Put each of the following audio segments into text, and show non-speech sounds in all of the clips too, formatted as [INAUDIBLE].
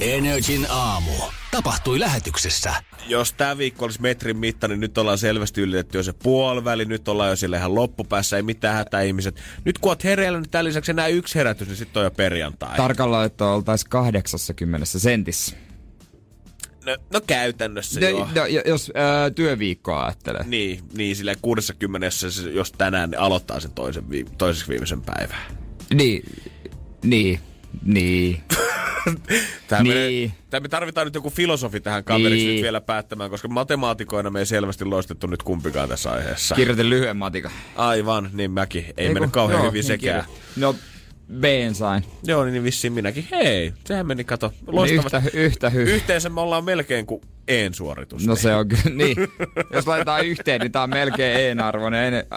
Energin aamu. Tapahtui lähetyksessä. Jos tämä viikko olisi metrin mitta, niin nyt ollaan selvästi ylitetty jo se puoliväli. Nyt ollaan jo sille ihan loppupäässä, ei mitään hätää ihmiset. Nyt kun oot hereillä, niin tämän lisäksi enää yksi herätys, niin sitten on jo perjantai. Tarkalla, että oltaisiin 80 sentissä. no, no käytännössä No, joo. no, jo- jos ää, työviikkoa ajattelee. Niin, niin sille 60 se, jos tänään niin aloittaa sen toisen toiseksi viimeisen päivän. Niin, niin, niin. [LAUGHS] Tämä Niin. menee, me tarvitaan nyt joku filosofi tähän kaveriksi Niin. nyt vielä päättämään, koska matemaatikoina me ei selvästi loistettu nyt kumpikaan tässä aiheessa. Kirjoitin lyhyen matikan. Aivan, niin mäkin. Ei, Eiku, mennyt kauhean joo, hyvin niin sekään. No, B sain. Joo, niin vissiin minäkin. Hei, sehän meni, kato, Niin loistavasti. yhtä, yhtä hyvä. Yhteensä me ollaan melkein kuin EN-suoritus. No se on kyllä, [LAUGHS] niin. Jos laitetaan yhteen, niin tää on melkein en,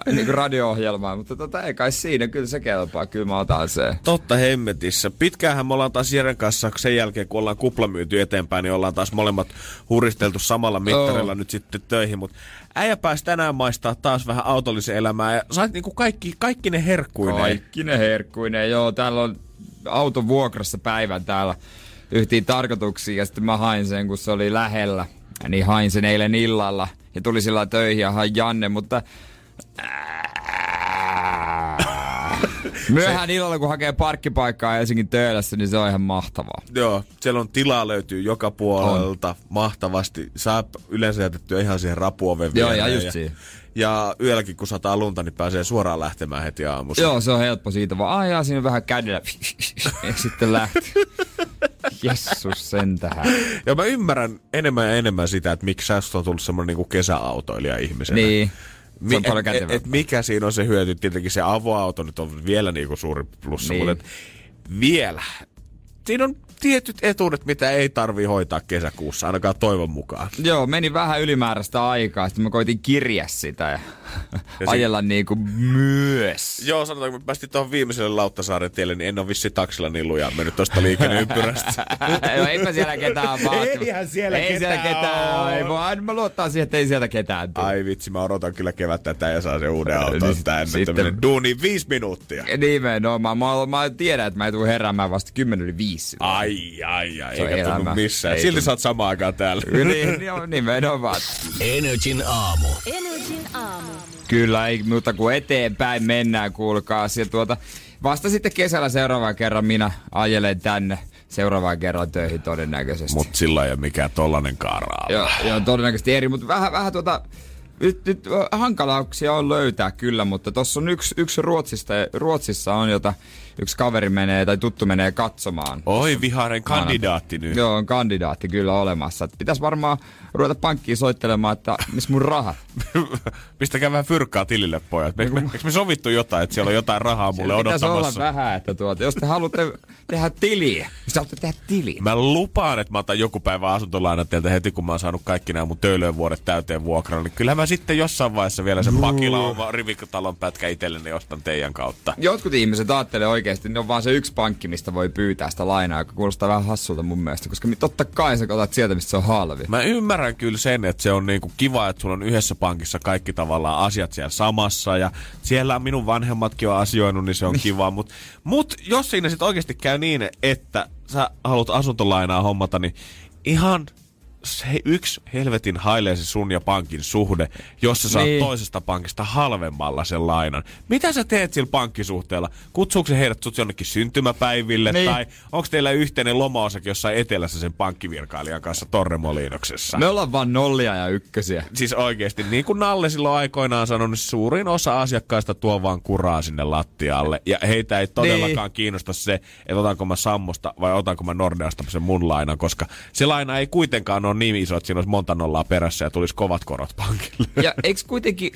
niin kuin radio-ohjelma. Mutta tota, ei kai siinä, kyllä se kelpaa. Kyllä mä otan se. Totta hemmetissä. Pitkäänhän me ollaan taas Jeren kanssa sen jälkeen, kun ollaan kupla myyty eteenpäin, niin ollaan taas molemmat huristeltu samalla mittarilla Oh. nyt sitten töihin. Mutta äijä pääsi tänään maistaa taas vähän autollisen elämää ja sait niinku kaikki, kaikki ne herkkuineen. Kaikki ne herkkuineen. Joo, täällä on auton vuokrassa päivän täällä yhtiin tarkoituksiin ja sitten mä hain sen, kun se oli lähellä. Niin hain sen eilen illalla ja tuli sillä töihin ja hain Janne, mutta... Myöhään illalla, kun hakee parkkipaikkaa Helsingin töölössä, niin se on ihan mahtavaa. Joo, siellä on tilaa löytyy joka puolelta on. mahtavasti. Saa yleensä jätettyä ihan siihen rapuoven Joo, ja just ja, siihen. ja yölläkin kun sataa lunta, niin pääsee suoraan lähtemään heti aamussa. Joo, se on helppo siitä vaan. Ai siinä vähän kädellä. [LAUGHS] ja sitten lähti. Jessus sen tähän. Ja mä ymmärrän enemmän ja enemmän sitä, että miksi sästä on tullut semmoinen niinku kesäautoilija ihmisenä. Niin. Mi- et, et, et mikä siinä on se hyöty? Tietenkin se avoauto nyt on vielä niinku suuri plussa, Niin. mutta et vielä. Siinä on tietyt etuudet, mitä ei tarvii hoitaa kesäkuussa, ainakaan toivon mukaan. Joo, meni vähän ylimääräistä aikaa. Sitten mä koitin kirjaa sitä ja, ajella niinku myös. Joo, sanotaanko, kun me päästiin tuohon viimeiselle Lauttasaaren tielle, niin en ole vissi taksilla niin lujaa mennyt tuosta liikenneympyrästä. [LAUGHS] no eipä siellä ketään [LAUGHS] vaan. Eihän siellä ei siellä ketään ketään oo. ole. Ei vaan, mä luottaa siihen, että ei sieltä ketään tule. Ai vitsi, mä odotan kyllä kevättä tätä ja saa sen uuden auton Niin, tänne. sitten-. Duuni viisi minuuttia. Nimenomaan. Mä, mä tiedän, että mä en tule heräämään vasta 10 yli 5. Ai, ai, ai, Se on eikä elämä. missään. Ei Silti sä oot samaan aikaan täällä. [LAUGHS] niin, niin, on nimenomaan. Energin aamu. Energin aamu. Kyllä, ei muuta kuin eteenpäin mennään, kuulkaa. Ja tuota, vasta sitten kesällä seuraavan kerran minä ajelen tänne seuraavan kerran töihin todennäköisesti. Mut sillä ei ole mikään tollanen karaa. Joo, joo, todennäköisesti eri, mutta vähän, vähän tuota, nyt, nyt hankalauksia on löytää kyllä, mutta tuossa on yksi, yksi Ruotsista, Ruotsissa on, jota yksi kaveri menee tai tuttu menee katsomaan. Oi, viharen kandidaatti nyt. Joo, on kandidaatti kyllä olemassa. Pitäisi varmaan ruveta pankkiin soittelemaan, että missä mun rahat. [LAUGHS] Pistäkää vähän fyrkkaa tilille, pojat. Eikö me, eikö me sovittu jotain, että siellä on jotain rahaa mulle Pitäisi olla odottamassa? vähän, että tuota, jos te haluatte tehdä tiliä, niin saatte tehdä tilin. Mä lupaan, että mä otan joku päivä asuntolainat teiltä heti, kun mä oon saanut kaikki nämä mun töölöön vuodet täyteen vuokralla. Niin kyllä mä sitten jossain vaiheessa vielä sen pakilla oma rivikatalon pätkä itselleni ostan teidän kautta. Jotkut ihmiset ajattelee oikeasti, ne on vaan se yksi pankki, mistä voi pyytää sitä lainaa, joka kuulostaa vähän hassulta mun mielestä, koska totta kai sä otat sieltä, mistä se on halvi. Mä ymmärrän kyllä sen, että se on niinku kiva, että sulla on yhdessä pankissa kaikki tavallaan asiat siellä samassa ja siellä minun vanhemmatkin on asioinut, niin se on [LAUGHS] kiva. Mutta mut jos siinä sitten oikeasti käy niin, että sä haluat asuntolainaa hommata, niin ihan se yksi helvetin hailee se sun ja pankin suhde, jos sä saat Niin. toisesta pankista halvemmalla sen lainan. Mitä sä teet sillä pankkisuhteella? Kutsuuko se heidät sut jonnekin syntymäpäiville Niin. tai onko teillä yhteinen lomaosakin jossain etelässä sen pankkivirkailijan kanssa Torremoliinoksessa? Me ollaan vaan nollia ja ykkösiä. Siis oikeesti, niin kuin Nalle silloin aikoinaan sanoi, niin suurin osa asiakkaista tuo vaan kuraa sinne lattialle. Ja heitä ei todellakaan Niin. kiinnosta se, että otanko mä Sammosta vai otanko mä Nordeasta sen mun lainan, koska se laina ei kuitenkaan ole niin iso, että siinä olisi monta nollaa perässä ja tulisi kovat korot pankille. Ja eikö kuitenkin,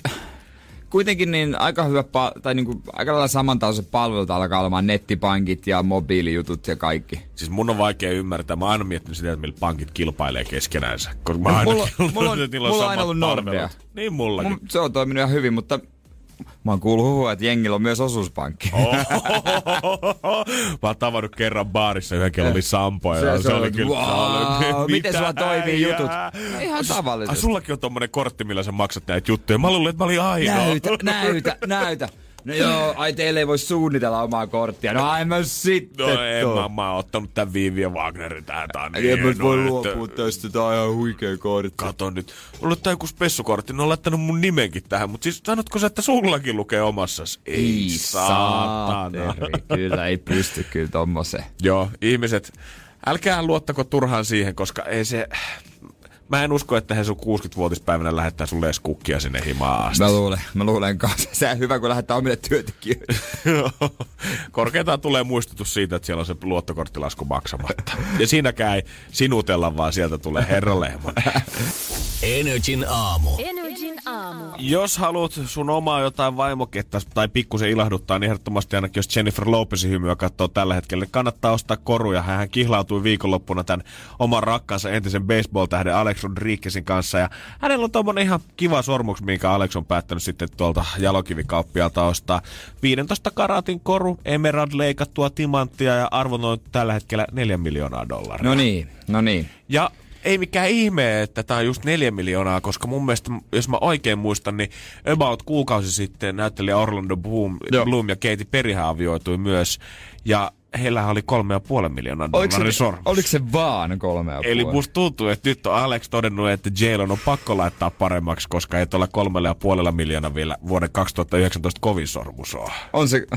kuitenkin niin aika hyvä, tai niinku aika lailla samantasoiset palvelut alkaa olemaan nettipankit ja mobiilijutut ja kaikki. Siis mun on vaikea ymmärtää. Mä oon aina miettinyt sitä, että millä pankit kilpailee keskenäänsä. Koska mä No, aina mulla- kuullut, mulla on- [LAUGHS] että niillä mulla on aina ollut Nordea. Niin mullakin. Mun, se on toiminut ihan hyvin, mutta Mä oon kuullut huhua, että jengillä on myös osuuspankki. Mä oon tavannut kerran baarissa yhden kello oli sampo. Se- ja se se oli, oli kyllä... wow, se miten sulla toimii jutut? Ihan tavallisesti. Sullakin on tommonen kortti, millä sä maksat näitä juttuja. Mä luulen, että mä olin ainoa. Näytä, näytä, näytä. No joo, ai teille ei voi suunnitella omaa korttia. No ai mä sitten. No en mä, mä oon ottanut tän Vivi ja Wagnerin tähän. Tää on niin En mä voi että- luopua tästä, tää on ihan huikea kortti. Kato nyt. Mulla tää joku spessukortti, ne on laittanut mun nimenkin tähän, mutta siis sanotko sä, että sullakin lukee omassas? Ei saatana. saateri. Kyllä ei pysty kyllä tommoseen. Joo, ihmiset, älkää luottako turhaan siihen, koska ei se... Mä en usko, että he sun 60-vuotispäivänä lähettää sulle edes kukkia sinne himaan asti. Mä luulen, mä luulen kanssa. [LAUGHS] Se on hyvä, kun lähettää omille työntekijöille. [LAUGHS] Korkeintaan tulee muistutus siitä, että siellä on se luottokorttilasku maksamatta. Ja siinäkään ei sinutella, vaan sieltä tulee herra Lehmonen. [LAUGHS] Energin aamu. Energin aamu. Jos haluat sun omaa jotain vaimoketta tai pikkusen ilahduttaa, niin ehdottomasti ainakin jos Jennifer Lopezin hymyä katsoo tällä hetkellä, niin kannattaa ostaa koruja. Hän kihlautui viikonloppuna tämän oman rakkansa entisen baseball-tähden Alex Rodriguezin kanssa. Ja hänellä on tommonen ihan kiva sormuks, minkä Alex on päättänyt sitten tuolta jalokivikauppialta ostaa. 15 karatin koru, emerald leikattua timanttia ja arvo noin tällä hetkellä 4 miljoonaa dollaria. No niin, no niin. Ja ei mikään ihme, että tämä on just neljä miljoonaa, koska mun mielestä, jos mä oikein muistan, niin about kuukausi sitten näyttelijä Orlando Bloom, Joo. Bloom ja Katy Perry avioitui myös. Ja heillä oli kolme ja puoli miljoonaa dollarin se, sormus. oliko se vaan kolme ja Eli puoli? musta tuntuu, että nyt on Alex todennut, että Jalen on pakko laittaa paremmaksi, koska ei tuolla kolmella ja puolella miljoonaa vielä vuoden 2019 kovin sormus on. On se,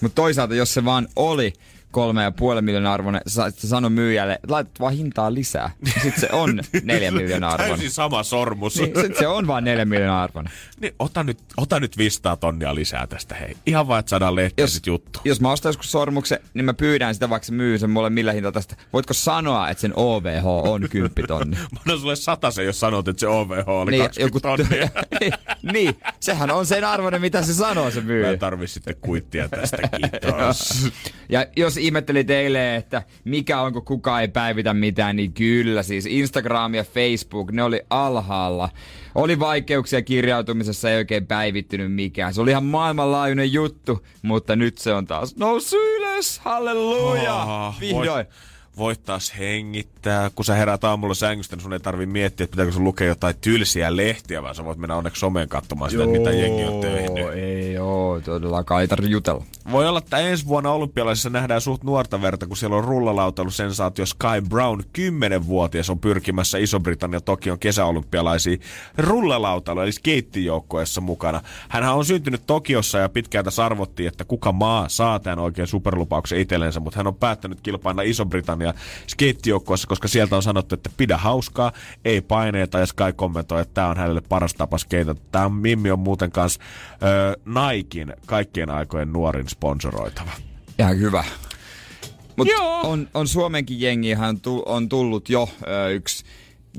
mutta toisaalta jos se vaan oli kolme ja puoli miljoonaa arvoinen, sä, sä sano myyjälle, laitat vaan hintaa lisää. Sitten se on [LAUGHS] neljä miljoonaa arvoinen. Täysin sama sormus. Niin, sit se on vaan neljä miljoonaa arvoinen. Niin, ota nyt, ota nyt 500 tonnia lisää tästä, hei. Ihan vaan, että saadaan lehtiä Jos, sit juttu. jos mä ostan joskus sormuksen, niin mä pyydän sitä, vaikka se myy sen mulle millä hinta tästä. Voitko sanoa, että sen OVH on [LAUGHS] 10 tonni? Mä annan sulle sen, jos sanot, että se OVH oli niin, 20 tonnia. [LAUGHS] niin, sehän on sen arvoinen, mitä se sanoo se Mä myyjä. en tarvi sitten kuittia tästä, kiitos. Ja jos ihmettelit eilen, että mikä on, kun kukaan ei päivitä mitään, niin kyllä siis Instagram ja Facebook, ne oli alhaalla. Oli vaikeuksia kirjautumisessa, ei oikein päivittynyt mikään. Se oli ihan maailmanlaajuinen juttu, mutta nyt se on taas noussut ylös. Halleluja! Ah, Vihdoin. Voit, voit taas hengittää. Kun sä herät aamulla sängystä, niin sun ei tarvi miettiä, että pitääkö sun lukea jotain tylsiä lehtiä, vaan sä voit mennä onneksi someen katsomaan sitä, että mitä jengi on tehnyt. Ei oo, todellakaan ei tarvitse jutella. Voi olla, että ensi vuonna olympialaisissa nähdään suht nuorta verta, kun siellä on rullalautailu sensaatio Sky Brown, 10-vuotias on pyrkimässä Iso-Britannia Tokion kesäolympialaisiin rullalautailu, eli skeittijoukkoessa mukana. Hänhän on syntynyt Tokiossa ja pitkään tässä arvottiin, että kuka maa saa tämän oikein superlupauksen itsellensä, mutta hän on päättänyt kilpailla Iso-Britannia skeittijoukkoessa, koska sieltä on sanottu, että pidä hauskaa, ei paineita, ja Sky kommentoi, että tämä on hänelle paras tapa skeitata. Tämä Mimmi on muuten kanssa ö, Naikin kaikkien aikojen nuorin sponsoroitava. Ihan hyvä. Mutta Joo. on, on Suomenkin jengihän tu, on tullut jo ö, yksi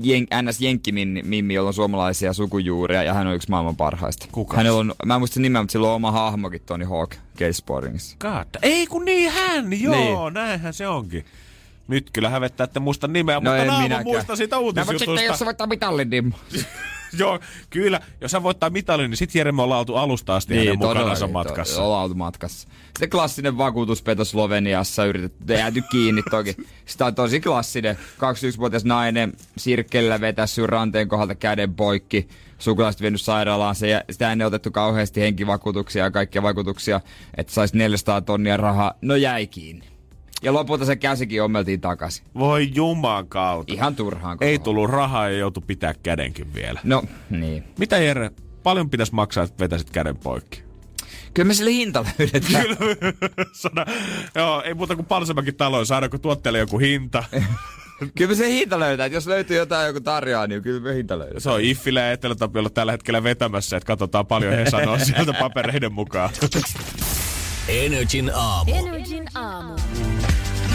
jen, ns. Jenkki-mimmi, jolla on suomalaisia sukujuuria ja hän on yksi maailman parhaista. Kukas? Hänellä on, mä en muista nimeä, mutta sillä on oma hahmokin Tony Hawk Case Sportingissa. God. Ei kun niin hän, joo, niin. näinhän se onkin. Nyt kyllä hävettää, että muista nimeä, No mutta en minäkään. muista siitä No, mutta sitten uutisjutusta. jos sä voittaa mitallin, niin... [LAUGHS] joo, kyllä. Jos hän voittaa mitalin, niin sit Jere me ollaan oltu alusta asti niin, hänen mukanansa matkassa. To, ollaan oltu matkassa. Sitten klassinen vakuutuspeto Sloveniassa, yritetty jääty kiinni toki. [LAUGHS] Sitä on tosi klassinen. 21-vuotias nainen sirkkelillä vetässy ranteen kohdalta käden poikki. Sukulaiset vienyt sairaalaan. Se, sitä ennen otettu kauheasti henkivakuutuksia ja kaikkia vakuutuksia, että saisi 400 tonnia rahaa. No jäi kiinni. Ja lopulta se käsikin ommeltiin takaisin. Voi juman kautta. Ihan turhaan. Ei koko- tullut rahaa ja joutu pitää kädenkin vielä. No, niin. Mitä Jere, paljon pitäisi maksaa, että vetäisit käden poikki? Kyllä me sille hinta löydetään. [LAUGHS] Sana, joo, ei muuta kuin Palsemäkin taloon, saadaanko tuotteelle joku hinta. [LAUGHS] Kyllä me se hinta löytää. Että jos löytyy jotain joku tarjoaa, niin kyllä me hinta löydetään. Se on Iffillä ja Etelätapiolla tällä hetkellä vetämässä, että katsotaan paljon he sanoo sieltä papereiden mukaan. [LAUGHS] Energin aamu. Energin aamu.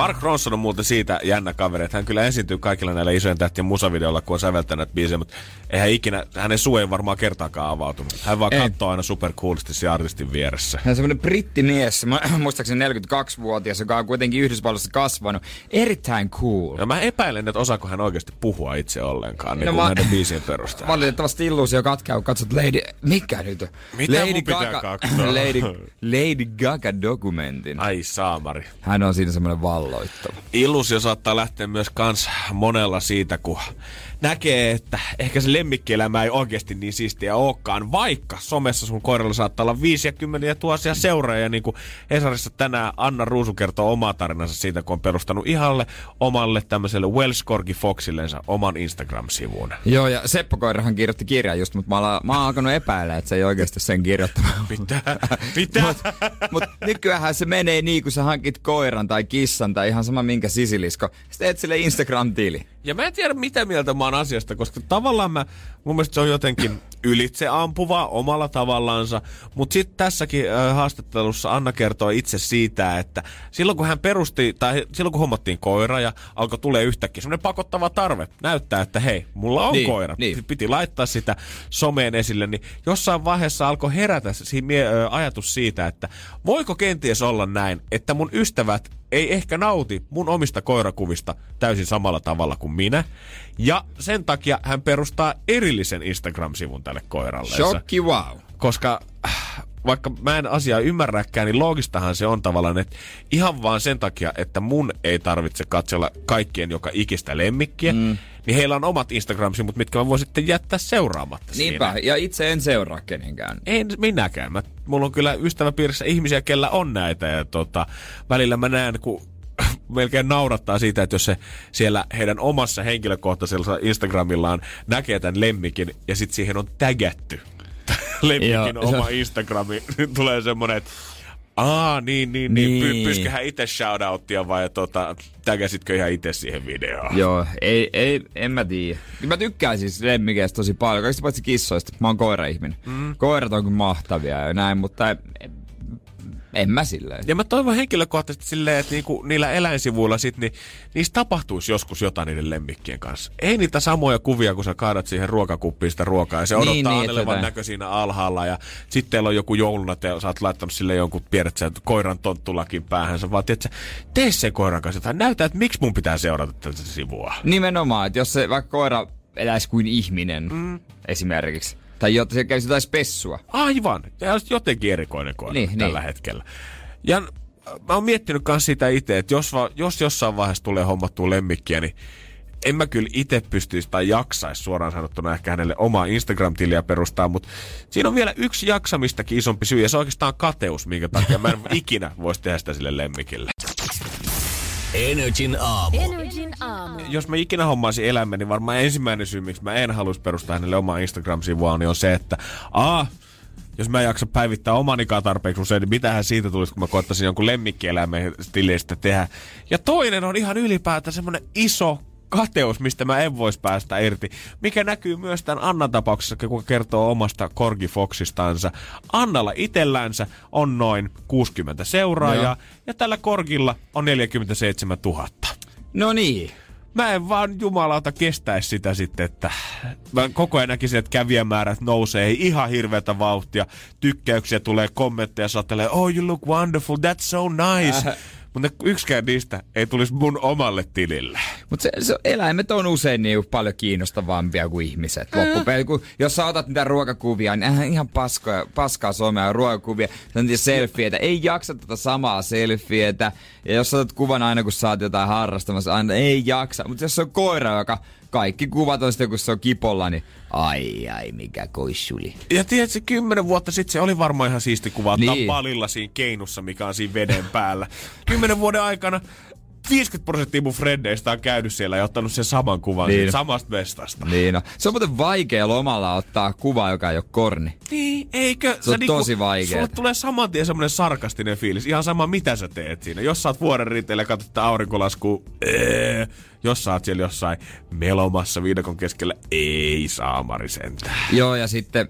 Mark Ronson on muuten siitä jännä kaveri, että hän kyllä esiintyy kaikilla näillä isojen tähtien musavideoilla, kun on säveltänyt biisejä, mutta eihän ikinä, hänen suu ei varmaan kertaakaan avautunut. Hän vaan Ei. katsoo aina supercoolisti se artistin vieressä. Hän on semmoinen brittimies, mä- [LAUGHS] muistaakseni 42-vuotias, joka on kuitenkin Yhdysvalloissa kasvanut. Erittäin cool. Ja mä epäilen, että osaako hän oikeasti puhua itse ollenkaan, niin No kuin mä- näiden biisien perusteella. [LAUGHS] Valitettavasti illuusio katkeaa, kun katsot Lady... Mikä nyt? Mitä Lady katsoa? [LAUGHS] Lady, Lady Gaga-dokumentin. Ai saamari. Hän on siinä semmoinen valloittava. Illusio saattaa lähteä myös kans monella siitä, kun näkee, että ehkä se lemmikkielämä ei oikeasti niin siistiä olekaan, vaikka somessa sun koiralla saattaa olla viisi ja kymmeniä tuhansia seuraajia, niin kuin Hesarissa tänään Anna Ruusu kertoo omaa tarinansa siitä, kun on perustanut ihalle omalle tämmöiselle Welsh Corgi Foxillensa oman Instagram-sivun. Joo, ja Seppo Koirahan kirjoitti kirjan just, mutta mä, ala, mä oon alkanut epäillä, että se ei oikeasti sen kirjoittama. Mitä? Mitä? [LAUGHS] Mutta nykyään se menee niin, kun sä hankit koiran tai kissan tai ihan sama minkä sisilisko. Sitten teet sille Instagram-tili. Ja mä en tiedä, mitä mieltä mä oon asiasta, koska tavallaan mä, mun mielestä se on jotenkin ylitse ampuva omalla tavallaansa. Mutta sitten tässäkin äh, haastattelussa Anna kertoo itse siitä, että silloin kun hän perusti, tai silloin kun hommattiin koira ja alkoi tulee yhtäkkiä semmoinen pakottava tarve näyttää, että hei, mulla on Niin, koira. niin. Piti laittaa sitä someen esille, niin jossain vaiheessa alkoi herätä ajatus siitä, että voiko kenties olla näin, että mun ystävät ei ehkä nauti mun omista koirakuvista täysin samalla tavalla kuin minä. Ja sen takia hän perustaa erillisen Instagram-sivun tälle koiralle. Shokki wow. Koska äh, vaikka mä en asiaa ymmärräkään, niin loogistahan se on tavallaan, että ihan vaan sen takia, että mun ei tarvitse katsella kaikkien joka ikistä lemmikkiä, mm. Niin heillä on omat Instagram-sivut, mitkä mä voin sitten jättää seuraamatta Niinpä, siinä. ja itse en seuraa kenenkään. En minäkään. Mä, mulla on kyllä ystäväpiirissä ihmisiä, kellä on näitä. Ja tota, välillä mä näen, kun [LAUGHS] melkein naurattaa siitä, että jos se siellä heidän omassa henkilökohtaisella Instagramillaan näkee tämän lemmikin ja sitten siihen on tägätty [LAUGHS] lemmikin Joo, se- oma Instagrami, niin [LAUGHS] tulee semmoinen, että Aa, niin, niin, niin. Niin. Py, pysköhän itse shoutouttia vai tota, tägäsitkö ihan itse siihen videoon? Joo, ei, ei, en mä tiedä. Mä tykkään siis lemmikeistä tosi paljon, kaikista paitsi kissoista. Mä oon koira-ihminen. Mm. Koirat on kyllä mahtavia ja näin, mutta en, en mä silleen. Ja mä toivon henkilökohtaisesti silleen, että niinku niillä eläinsivuilla sit, niin niistä tapahtuisi joskus jotain niiden lemmikkien kanssa. Ei niitä samoja kuvia, kun sä kaadat siihen ruokakuppiin sitä ruokaa ja se Niin, odottaa niin, anelevan että- näkö siinä alhaalla ja sitten teillä on joku jouluna, te sä oot laittanut sille jonkun tiedät sä, koiran tonttulakin päähän. Sä vaan tiedät, sä, tee sen koiran kanssa jotain. Näytä, että miksi mun pitää seurata tätä sivua. Nimenomaan, että jos se vaikka koira eläisi kuin ihminen mm. esimerkiksi, tai jotta se kävisi jotain spessua. Aivan. Ja jotenkin erikoinen koira Niin, tällä niin. hetkellä. Ja mä oon miettinyt myös sitä itse, että jos, va, jos jossain vaiheessa tulee hommattua lemmikkiä, niin en mä kyllä itse pystyisi tai jaksaisi suoraan sanottuna ehkä hänelle omaa Instagram-tiliä perustaa, mutta siinä on vielä yksi jaksamistakin isompi syy, ja se oikeastaan kateus, minkä takia mä en [LAUGHS] ikinä voisi tehdä sitä sille lemmikille. Energin aamu. Energin aamu. Jos mä ikinä hommaisin eläimen, niin varmaan ensimmäinen syy, miksi mä en haluaisi perustaa hänelle omaa Instagram-sivua, niin on se, että a, jos mä en jaksa päivittää omanikaan tarpeeksi usein, niin mitähän siitä tulisi, kun mä koettaisin jonkun lemmikkieläimen stilistä tehdä. Ja toinen on ihan ylipäätään semmonen iso kateus, mistä mä en voisi päästä irti, mikä näkyy myös tämän Annan tapauksessa, kun kertoo omasta Corgi Foxistansa. Annalla itsellänsä on noin 60 seuraajaa, Joo. ja tällä Korgilla on 47 000 No niin. mä en vaan jumalauta kestäisi sitä sitten, että mä koko ajan näkisin, että kävijämäärät nousee ihan hirveätä vauhtia. Tykkäyksiä tulee, kommentteja saattelee, oh you look wonderful, that's so nice. Äh. Mutta yksikään niistä ei tulisi mun omalle tilille. Mutta se, se, eläimet on usein niin paljon kiinnostavampia kuin ihmiset. Loppupeli, kun jos sä otat niitä ruokakuvia, niin äh, ihan paskaa, paskaa somea ruokakuvia, on niitä selfieitä. Ei jaksa tätä samaa selfietä. Ja jos sä otat kuvan aina, kun sä oot jotain harrastamassa, aina ei jaksa. Mutta jos se on koira, joka kaikki kuvat on sitten, kun se on kipolla, niin ai ai, mikä koissuli. Ja tiedätkö, kymmenen vuotta sitten se oli varmaan ihan siisti kuva Niin. palilla siinä keinussa, mikä on siinä veden päällä. Kymmenen vuoden aikana 50 prosenttia mun frendeistä on käynyt siellä ja ottanut sen saman kuvan Niin. siitä samasta mestasta. Niin no. Se on muuten vaikea lomalla ottaa kuva, joka ei ole korni. Niin, eikö? Se on tosi vaikeet. Sulle tulee saman tien semmoinen sarkastinen fiilis. Ihan sama, mitä sä teet siinä. Jos sä oot vuoren rinteellä ja katsot aurinkolaskua, ee. Jos sä oot siellä jossain melomassa viidakon keskellä, ei saamari sentään. Joo, ja sitten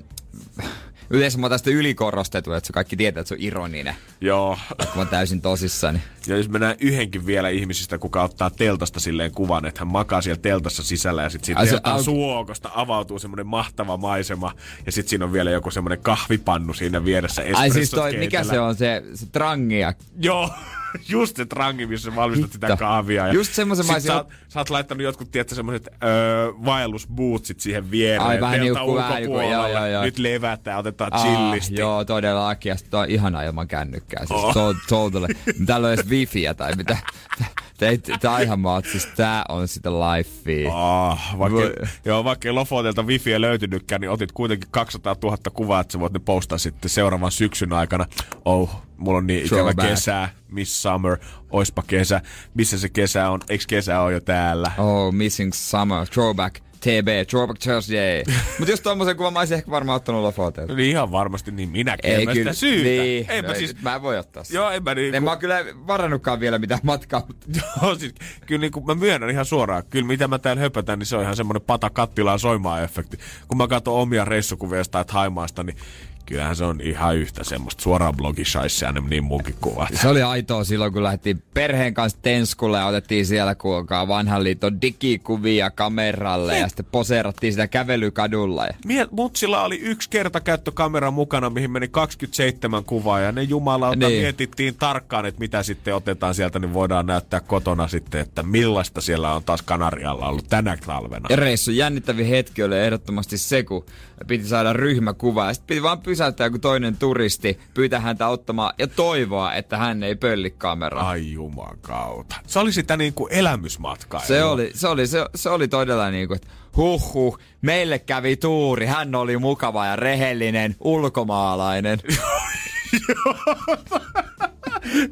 Yleensä mä tästä ylikorostettu, että se kaikki tietää, että se on ironinen. Joo. Kun mä täysin tosissani. Ja jos mennään yhdenkin vielä ihmisistä, kuka ottaa teltasta silleen kuvan, että hän makaa siellä teltassa sisällä ja sitten siitä se teltan au- suokosta avautuu semmoinen mahtava maisema ja sitten siinä on vielä joku semmoinen kahvipannu siinä vieressä Ai siis toi, mikä se on se, se trangia? Joo, [LAUGHS] just se trangi, missä sä valmistat sitä kahvia. Ja Just semmosen sit mä sä, olisin- oot- sä oot laittanut jotkut, tiedätkö, semmoiset öö, vaellusbootsit siihen viereen. Ai, vähän teltan niinku vähän joo, joo, joo. Nyt levätään, otetaan chillisti. Ah, joo, todellakin. Ja sit on ihanaa ilman kännykkää. Siis Oh. oh. totally. Täällä on edes wifiä tai mitä. Tää, [LAUGHS] tää on ihan maat. Siis tää on sitä lifea. Ah, vaikka, Voi- joo, vaikka ei Lofotelta wifiä löytynytkään, niin otit kuitenkin 200 000 kuvaa, että sä voit ne postaa sitten seuraavan syksyn aikana. Oh, mulla on niin ikävä Throwback. kesä, miss summer, oispa kesä. Missä se kesä on? Eikö kesä on jo täällä? Oh, Missing Summer, Throwback, TB, Throwback Thursday. [LAUGHS] Mut jos tommosen kuvan mä olisin ehkä varmaan ottanut Lofotelta. Niin ihan varmasti, niin minäkin. Ei en mä kyllä, sitä syytä. niin, Ei mä no, siis, mä en voi ottaa sitä. joo, en mä niin, En mä oon kyllä varannutkaan vielä mitään matkaa, mutta [LAUGHS] Joo, siis, kyllä niin kuin mä myönnän ihan suoraan. Kyllä mitä mä täällä höpötän, niin se on ihan semmoinen pata kattilaan soimaan efekti. Kun mä katson omia reissukuvia jostain Haimaasta, niin kyllähän se on ihan yhtä semmoista suoraan blogishaissia niin munkin kuvat. Se oli aitoa silloin, kun lähdettiin perheen kanssa Tenskulle ja otettiin siellä kuulkaa vanhan liiton digikuvia kameralle ja sitten poseerattiin sitä kävelykadulla. Ja... Mie- Mutsilla oli yksi kertakäyttökamera mukana, mihin meni 27 kuvaa ja ne jumalauta niin. Niin. mietittiin tarkkaan, että mitä sitten otetaan sieltä, niin voidaan näyttää kotona sitten, että millaista siellä on taas Kanarialla ollut tänä talvena. Ja reissun jännittävin hetki oli ehdottomasti se, kun piti saada ryhmäkuva. Ja sitten piti vaan pysäyttää joku toinen turisti, pyytää häntä ottamaan ja toivoa, että hän ei pölli kameraa. Ai jumakauta. Se oli sitä niin kuin elämysmatkaa. Se oli, se oli, se, se oli todella niinku, että huh huh, meille kävi tuuri, hän oli mukava ja rehellinen ulkomaalainen. [LAUGHS]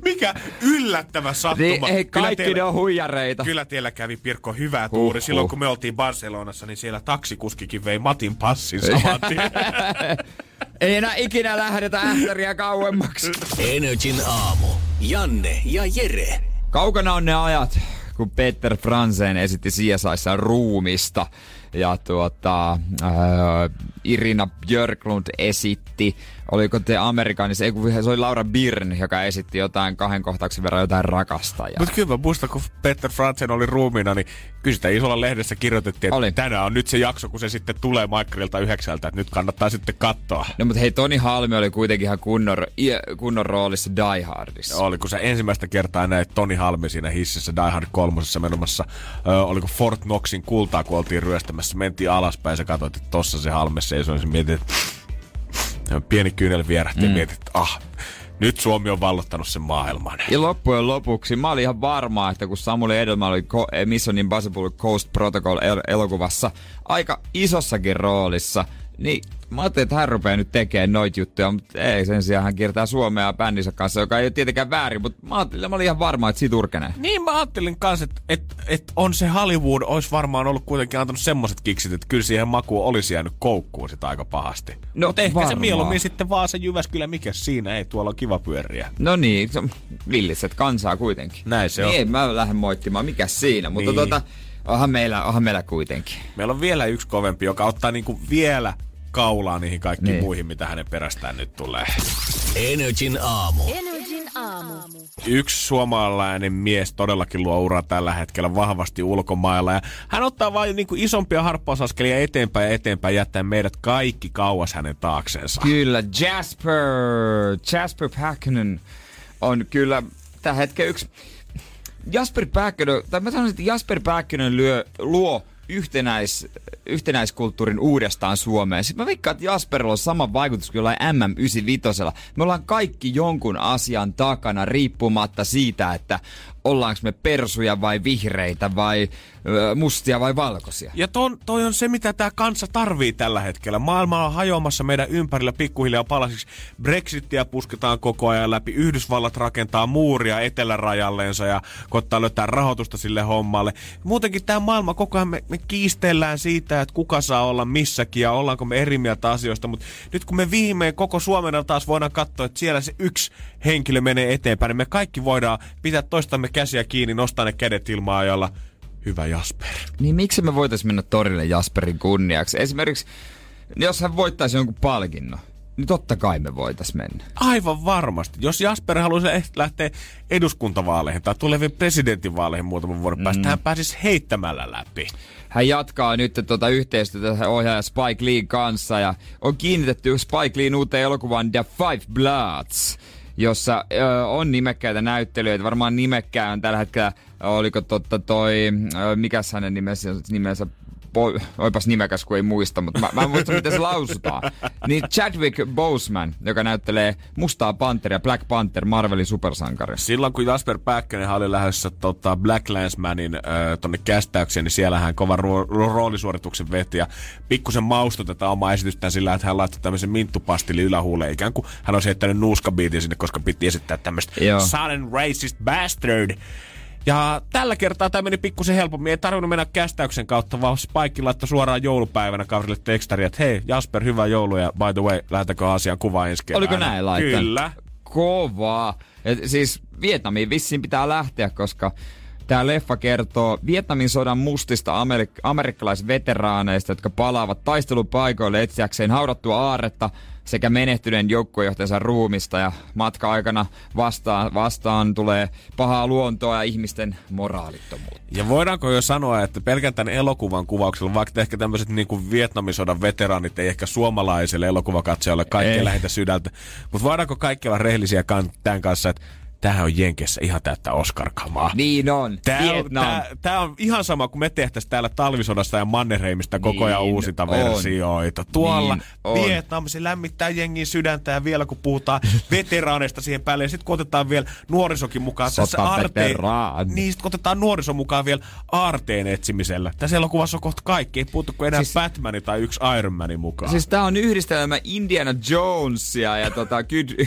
Mikä yllättävä sattuma. niin, ei, Kyllä kaikki teillä- ne on huijareita. Kyllä teillä kävi Pirkko hyvä tuuri. Silloin kun me oltiin Barcelonassa, niin siellä taksikuskikin vei Matin passin saman tien. [LAUGHS] Ei enää ikinä lähdetä ähtäriä kauemmaksi. Energin aamu. Janne ja Jere. Kaukana on ne ajat, kun Peter Fransen esitti CSIssa ruumista. Ja tuota, äh, Irina Björklund esitti, oliko te Amerikanissa, ei kun se oli Laura Byrne, joka esitti jotain kahden kohtauksen verran jotain rakastajaa. Mutta kyllä mä muistan, kun Peter Fransen oli ruumiina, niin kyllä sitä isolla lehdessä kirjoitettiin, että Oli. tänään on nyt se jakso, kun se sitten tulee Michaelilta yhdeksältä, että nyt kannattaa sitten katsoa. No mutta hei, Toni Halmi oli kuitenkin ihan kunnon, kunnon roolissa Die Hardissa. Oli, kun sä ensimmäistä kertaa näit Toni Halmi siinä hississä Die Hard kolmosessa menomassa, ö, oliko Fort Knoxin kultaa, kun oltiin ryöstämässä, mentiin alaspäin ja sä katsoit, että tossa se Halme seisoo, ja mietit, että pieni kyynel vierähti mm. ja mietit, että ah, nyt Suomi on vallottanut sen maailman. Ja loppujen lopuksi mä olin ihan varma, että kun Samuel Edelman oli Ko- eh, Mission Impossible Coast Protocol el- elokuvassa aika isossakin roolissa, niin mä ajattelin, että hän rupeaa nyt tekemään noita juttuja, mutta ei sen sijaan hän kiertää Suomea bändinsä kanssa, joka ei ole tietenkään väärin, mutta mä, ajattelin, mä olin ihan varma, että siitä urkenee. Niin mä ajattelin kanssa, että et, et on se Hollywood, olisi varmaan ollut kuitenkin antanut semmoset kiksit, että kyllä siihen makuun olisi jäänyt koukkuun sitä aika pahasti. No, Mutta ehkä se varmaan. mieluummin sitten vaan se Jyväskylä, mikä siinä ei, tuolla on kiva pyöriä. No niin, se villiset kansaa kuitenkin. Näin se niin on. ei mä lähden moittimaan, mikä siinä, mutta Niin. tota, onhan meillä, onhan meillä kuitenkin. Meillä on vielä yksi kovempi, joka ottaa niinku vielä kaulaa niihin kaikkiin Niin. muihin, mitä hänen perästään nyt tulee. Energin aamu. Energin aamu. Yksi suomalainen mies todellakin luo uraa tällä hetkellä vahvasti ulkomailla. Ja hän ottaa vain niinku isompia harppausaskelia eteenpäin ja eteenpäin, jättäen meidät kaikki kauas hänen taakseensa. Kyllä, Jasper, Jasper Päkkönen on kyllä tällä hetken yksi... Jasper Päkkönen, tai mä sanoisin, että Jasper Päkkönen lyö, luo yhtenäis, yhtenäiskulttuurin uudestaan Suomeen. Sitten mä veikkaan, että Jasperilla on sama vaikutus kuin jollain MM95. Me ollaan kaikki jonkun asian takana riippumatta siitä, että ollaanko me persuja vai vihreitä vai mustia vai valkoisia. Ja ton, toi on se, mitä tämä kansa tarvii tällä hetkellä. Maailma on hajoamassa meidän ympärillä pikkuhiljaa palasiksi. Brexittiä pusketaan koko ajan läpi. Yhdysvallat rakentaa muuria etelärajalleensa ja koittaa löytää rahoitusta sille hommalle. Muutenkin tämä maailma koko ajan me, me kiistellään siitä, että kuka saa olla missäkin ja ollaanko me eri mieltä asioista. Mutta nyt kun me viimein koko Suomena taas voidaan katsoa, että siellä se yksi henkilö menee eteenpäin, niin me kaikki voidaan pitää toistamme käsiä kiinni, nostaa ne kädet ilmaan ja olla hyvä Jasper. Niin miksi me voitais mennä torille Jasperin kunniaksi? Esimerkiksi, jos hän voittaisi jonkun palkinnon, niin totta kai me voitais mennä. Aivan varmasti. Jos Jasper haluaisi läht- lähteä eduskuntavaaleihin tai tuleviin presidentinvaaleihin muutaman vuoden päästä, mm. hän pääsisi heittämällä läpi. Hän jatkaa nyt tuota yhteistyötä ohjaaja Spike Lee kanssa ja on kiinnitetty Spike Leen uuteen elokuvaan The Five Bloods jossa ö, on nimekkäitä näyttelijöitä. Varmaan nimekkää on tällä hetkellä, oliko totta toi, ö, mikäs hänen nimensä, nimensä po, oipas nimekäs, kun ei muista, mutta mä, mä en muista, miten se lausutaan. Niin Chadwick Boseman, joka näyttelee Mustaa Panteria, Black Panther, Marvelin supersankari. Silloin kun Jasper Pääkkönen oli lähdössä tota Black Landsmanin äh, tonne kästäykseen, niin siellä hän kovan ro- ro- roolisuorituksen veti ja pikkusen maustoi tätä omaa esitystään sillä, että hän laittoi tämmöisen minttupastili ylähuuleen, ikään kuin hän olisi heittänyt nuuskabiitin sinne, koska piti esittää tämmöistä sudden racist bastard. Ja tällä kertaa tämä meni pikkusen helpommin. Ei tarvinnut mennä kästäyksen kautta, vaan Spike laittoi suoraan joulupäivänä kaverille tekstari, että hei Jasper, hyvää joulua ja by the way, lähdetäänkö asiaan kuvaan ensi keväänä? Oliko näin laittanut? Kyllä. Kovaa. Et siis Vietnamiin vissiin pitää lähteä, koska tämä leffa kertoo Vietnamin sodan mustista amerik- amerikkalaisveteraaneista, jotka palaavat taistelupaikoille etsiäkseen haudattua aarretta sekä menehtyneen joukkuejohtajansa ruumista ja matka-aikana vastaan, vastaan tulee pahaa luontoa ja ihmisten moraalittomuutta. Ja voidaanko jo sanoa, että pelkän tämän elokuvan kuvauksella, vaikka ehkä tämmöiset niin Vietnamin sodan veteraanit ei ehkä suomalaiselle elokuvakatsojalle kaikkein Ei. lähintä sydältä, mutta voidaanko kaikki olla rehellisiä tämän kanssa, että tämähän on Jenkessä ihan täyttä Oscar-kamaa. Niin on. Tää on, Vietnam. tää, tää on ihan sama kuin me tehtäisiin täällä talvisodasta ja Mannerheimista koko ajan Niin uusinta on. versioita. Tuolla Niin on. Vietnam, se lämmittää jengin sydäntä ja vielä kun puhutaan [LAUGHS] veteraaneista siihen päälle ja sitten kun otetaan vielä nuorisokin mukaan. tässä Sotaveteraani. Niin, sit kun otetaan nuoriso mukaan vielä aarteen etsimisellä. Tässä elokuvassa on kohta kaikki. Ei puhuttu kuin enää siis, Siis- Batman tai yksi Iron Manin mukaan. Siis tää on yhdistelmä Indiana Jonesia ja tota Good,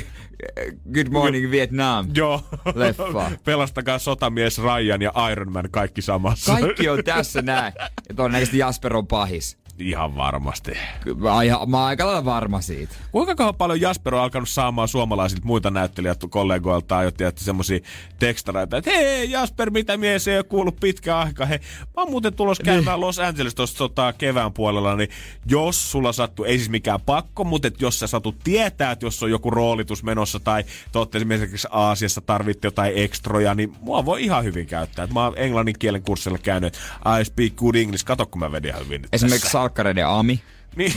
Good Morning Vietnam. [LAUGHS] Joo. Leffa. [LAUGHS] Pelastakaa sotamies Ryan ja Iron Man kaikki samassa. Kaikki on tässä näin. Ja todennäköisesti Jasper on pahis. Ihan varmasti. Kyllä Mä, ihan- mä oon aika lailla varma siitä. Kuinka paljon Jasper on alkanut saamaan suomalaisilta muita näyttelijät kollegoiltaan jo tietysti semmosia tekstareita, että hei Jasper, mitä mies ei ole kuullut pitkä aika. Hei, mä oon muuten tulos käymään Los Angeles tuossa tota, kevään puolella, niin jos sulla sattuu, ei siis mikään pakko, mutta et jos sä satut tietää, että jos on joku roolitus menossa tai te ootte esimerkiksi Aasiassa tarvitte jotain ekstroja, niin mua voi ihan hyvin käyttää. Et mä oon englannin kielen kurssilla käynyt, I speak good English, kato kun mä vedin ihan hyvin Esimerkiksi. Salkkareiden Ami. Niin.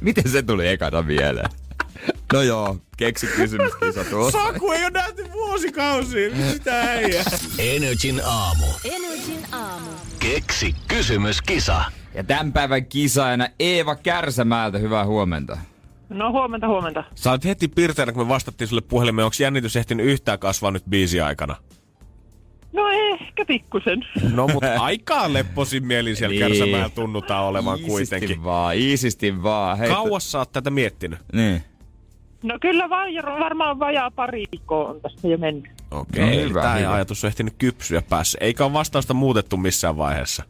Miten se tuli ekana mieleen? No joo, keksi kysymyskisa tuossa. Saku ei ole nähty vuosikausiin. Mitä äijä? Energin aamu. Energin aamu. Keksi kysymyskisa. Ja tämän päivän kisaajana Eeva Kärsämäältä, hyvää huomenta. No huomenta, huomenta. Sä olet heti pirteänä, kun me vastattiin sulle puhelimeen. Onko jännitys ehtinyt yhtään kasvaa nyt biisi aikana? No ehkä pikkusen. No, mutta aikaa lepposin mielin siellä Niin. kärsämällä tunnutaan olevan Iisisti kuitenkin. vaan, iisisti vaan. Hei, Kauas sä oot tätä miettinyt? Niin. No kyllä vaan, varmaan vajaa pari viikkoa on tässä jo mennyt. Okei, No hyvä, tämä hyvä. ajatus on ehtinyt kypsyä päässä. Eikä ole vastausta muutettu missään vaiheessa.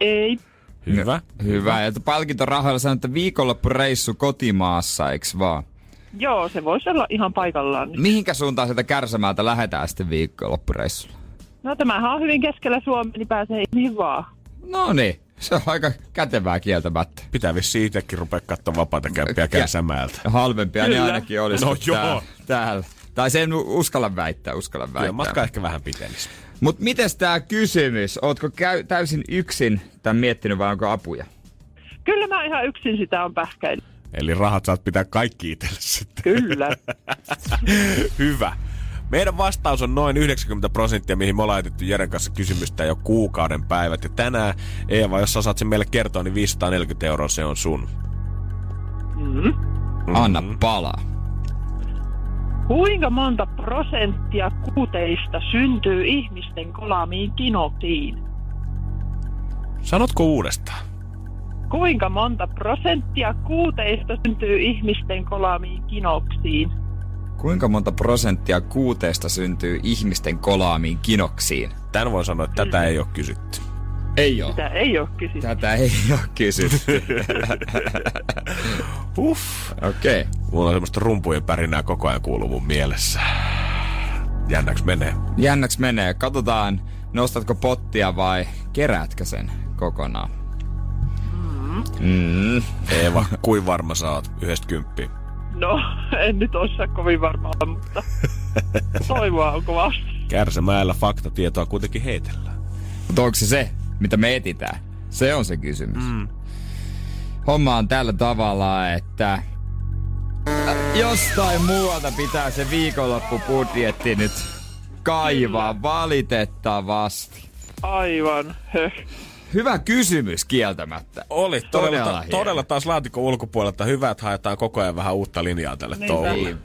Ei. Hyvä. Hyvä. Ja palkintorahoilla sanoo, että viikonloppureissu kotimaassa, eiks vaan? Joo, se voisi olla ihan paikallaan. Mihinkä suuntaan sieltä Kärsämäältä lähdetään sitten viikonloppureissulla? No tämähän on hyvin keskellä Suomea, niin pääsee mihin vaan. No niin, se on aika kätevää kieltämättä. Pitää vissiin itsekin rupea katsomaan vapaata kämppiä kärsämäältä. Ja halvempia ne Kyllä. ainakin olisi No joo. täällä, täällä. Tai sen uskalla väittää, uskalla Kyllä väittää. matka ehkä vähän pitenisi. Mut mites tää kysymys? Ootko käy, täysin yksin tämän miettinyt vai onko apuja? Kyllä mä ihan yksin sitä on pähkäillyt. Eli rahat saat pitää kaikki itselle sitten. Kyllä. [LAUGHS] Hyvä. Meidän vastaus on noin 90 prosenttia, mihin me ollaan laitettu Jeren kanssa kysymystä jo kuukauden päivät. Ja tänään, Eeva, jos sä saat sen meille kertoa, niin 540 euroa se on sun. Mm. Anna palaa. Kuinka monta prosenttia kuuteista syntyy ihmisten kolaamiin kinoksiin? Sanotko uudestaan? Kuinka monta prosenttia kuuteista syntyy ihmisten kolaamiin kinoksiin? Kuinka monta prosenttia kuuteesta syntyy ihmisten kolaamiin kinoksiin? Tän voi sanoa, että tätä ei ole kysytty. Ei oo. Sitä ei ole kysytty. Tätä ei [LAUGHS] ole kysytty. [LAUGHS] Uff. Okei. Okay. Mulla on semmoista rumpujen pärinää koko ajan kuuluu mun mielessä. Jännäks menee? Jännäks menee. Katsotaan, nostatko pottia vai keräätkö sen kokonaan? Mm. Eeva, kuin varma sä oot yhdestä kymppiä? No, en nyt osaa kovin varmaan, mutta toivoa on kovasti. Kärsämäellä faktatietoa kuitenkin heitellään. Mutta onko se se, mitä me etitään? Se on se kysymys. Mm. Homma on tällä tavalla, että äh, jostain muualta pitää se viikonloppubudjetti nyt kaivaa valitettavasti. Aivan. Höh. Hyvä kysymys kieltämättä. Oli Todella todella, todella taas laatikon ulkopuolelta hyvä, että haetaan koko ajan vähän uutta linjaa tälle touhulle.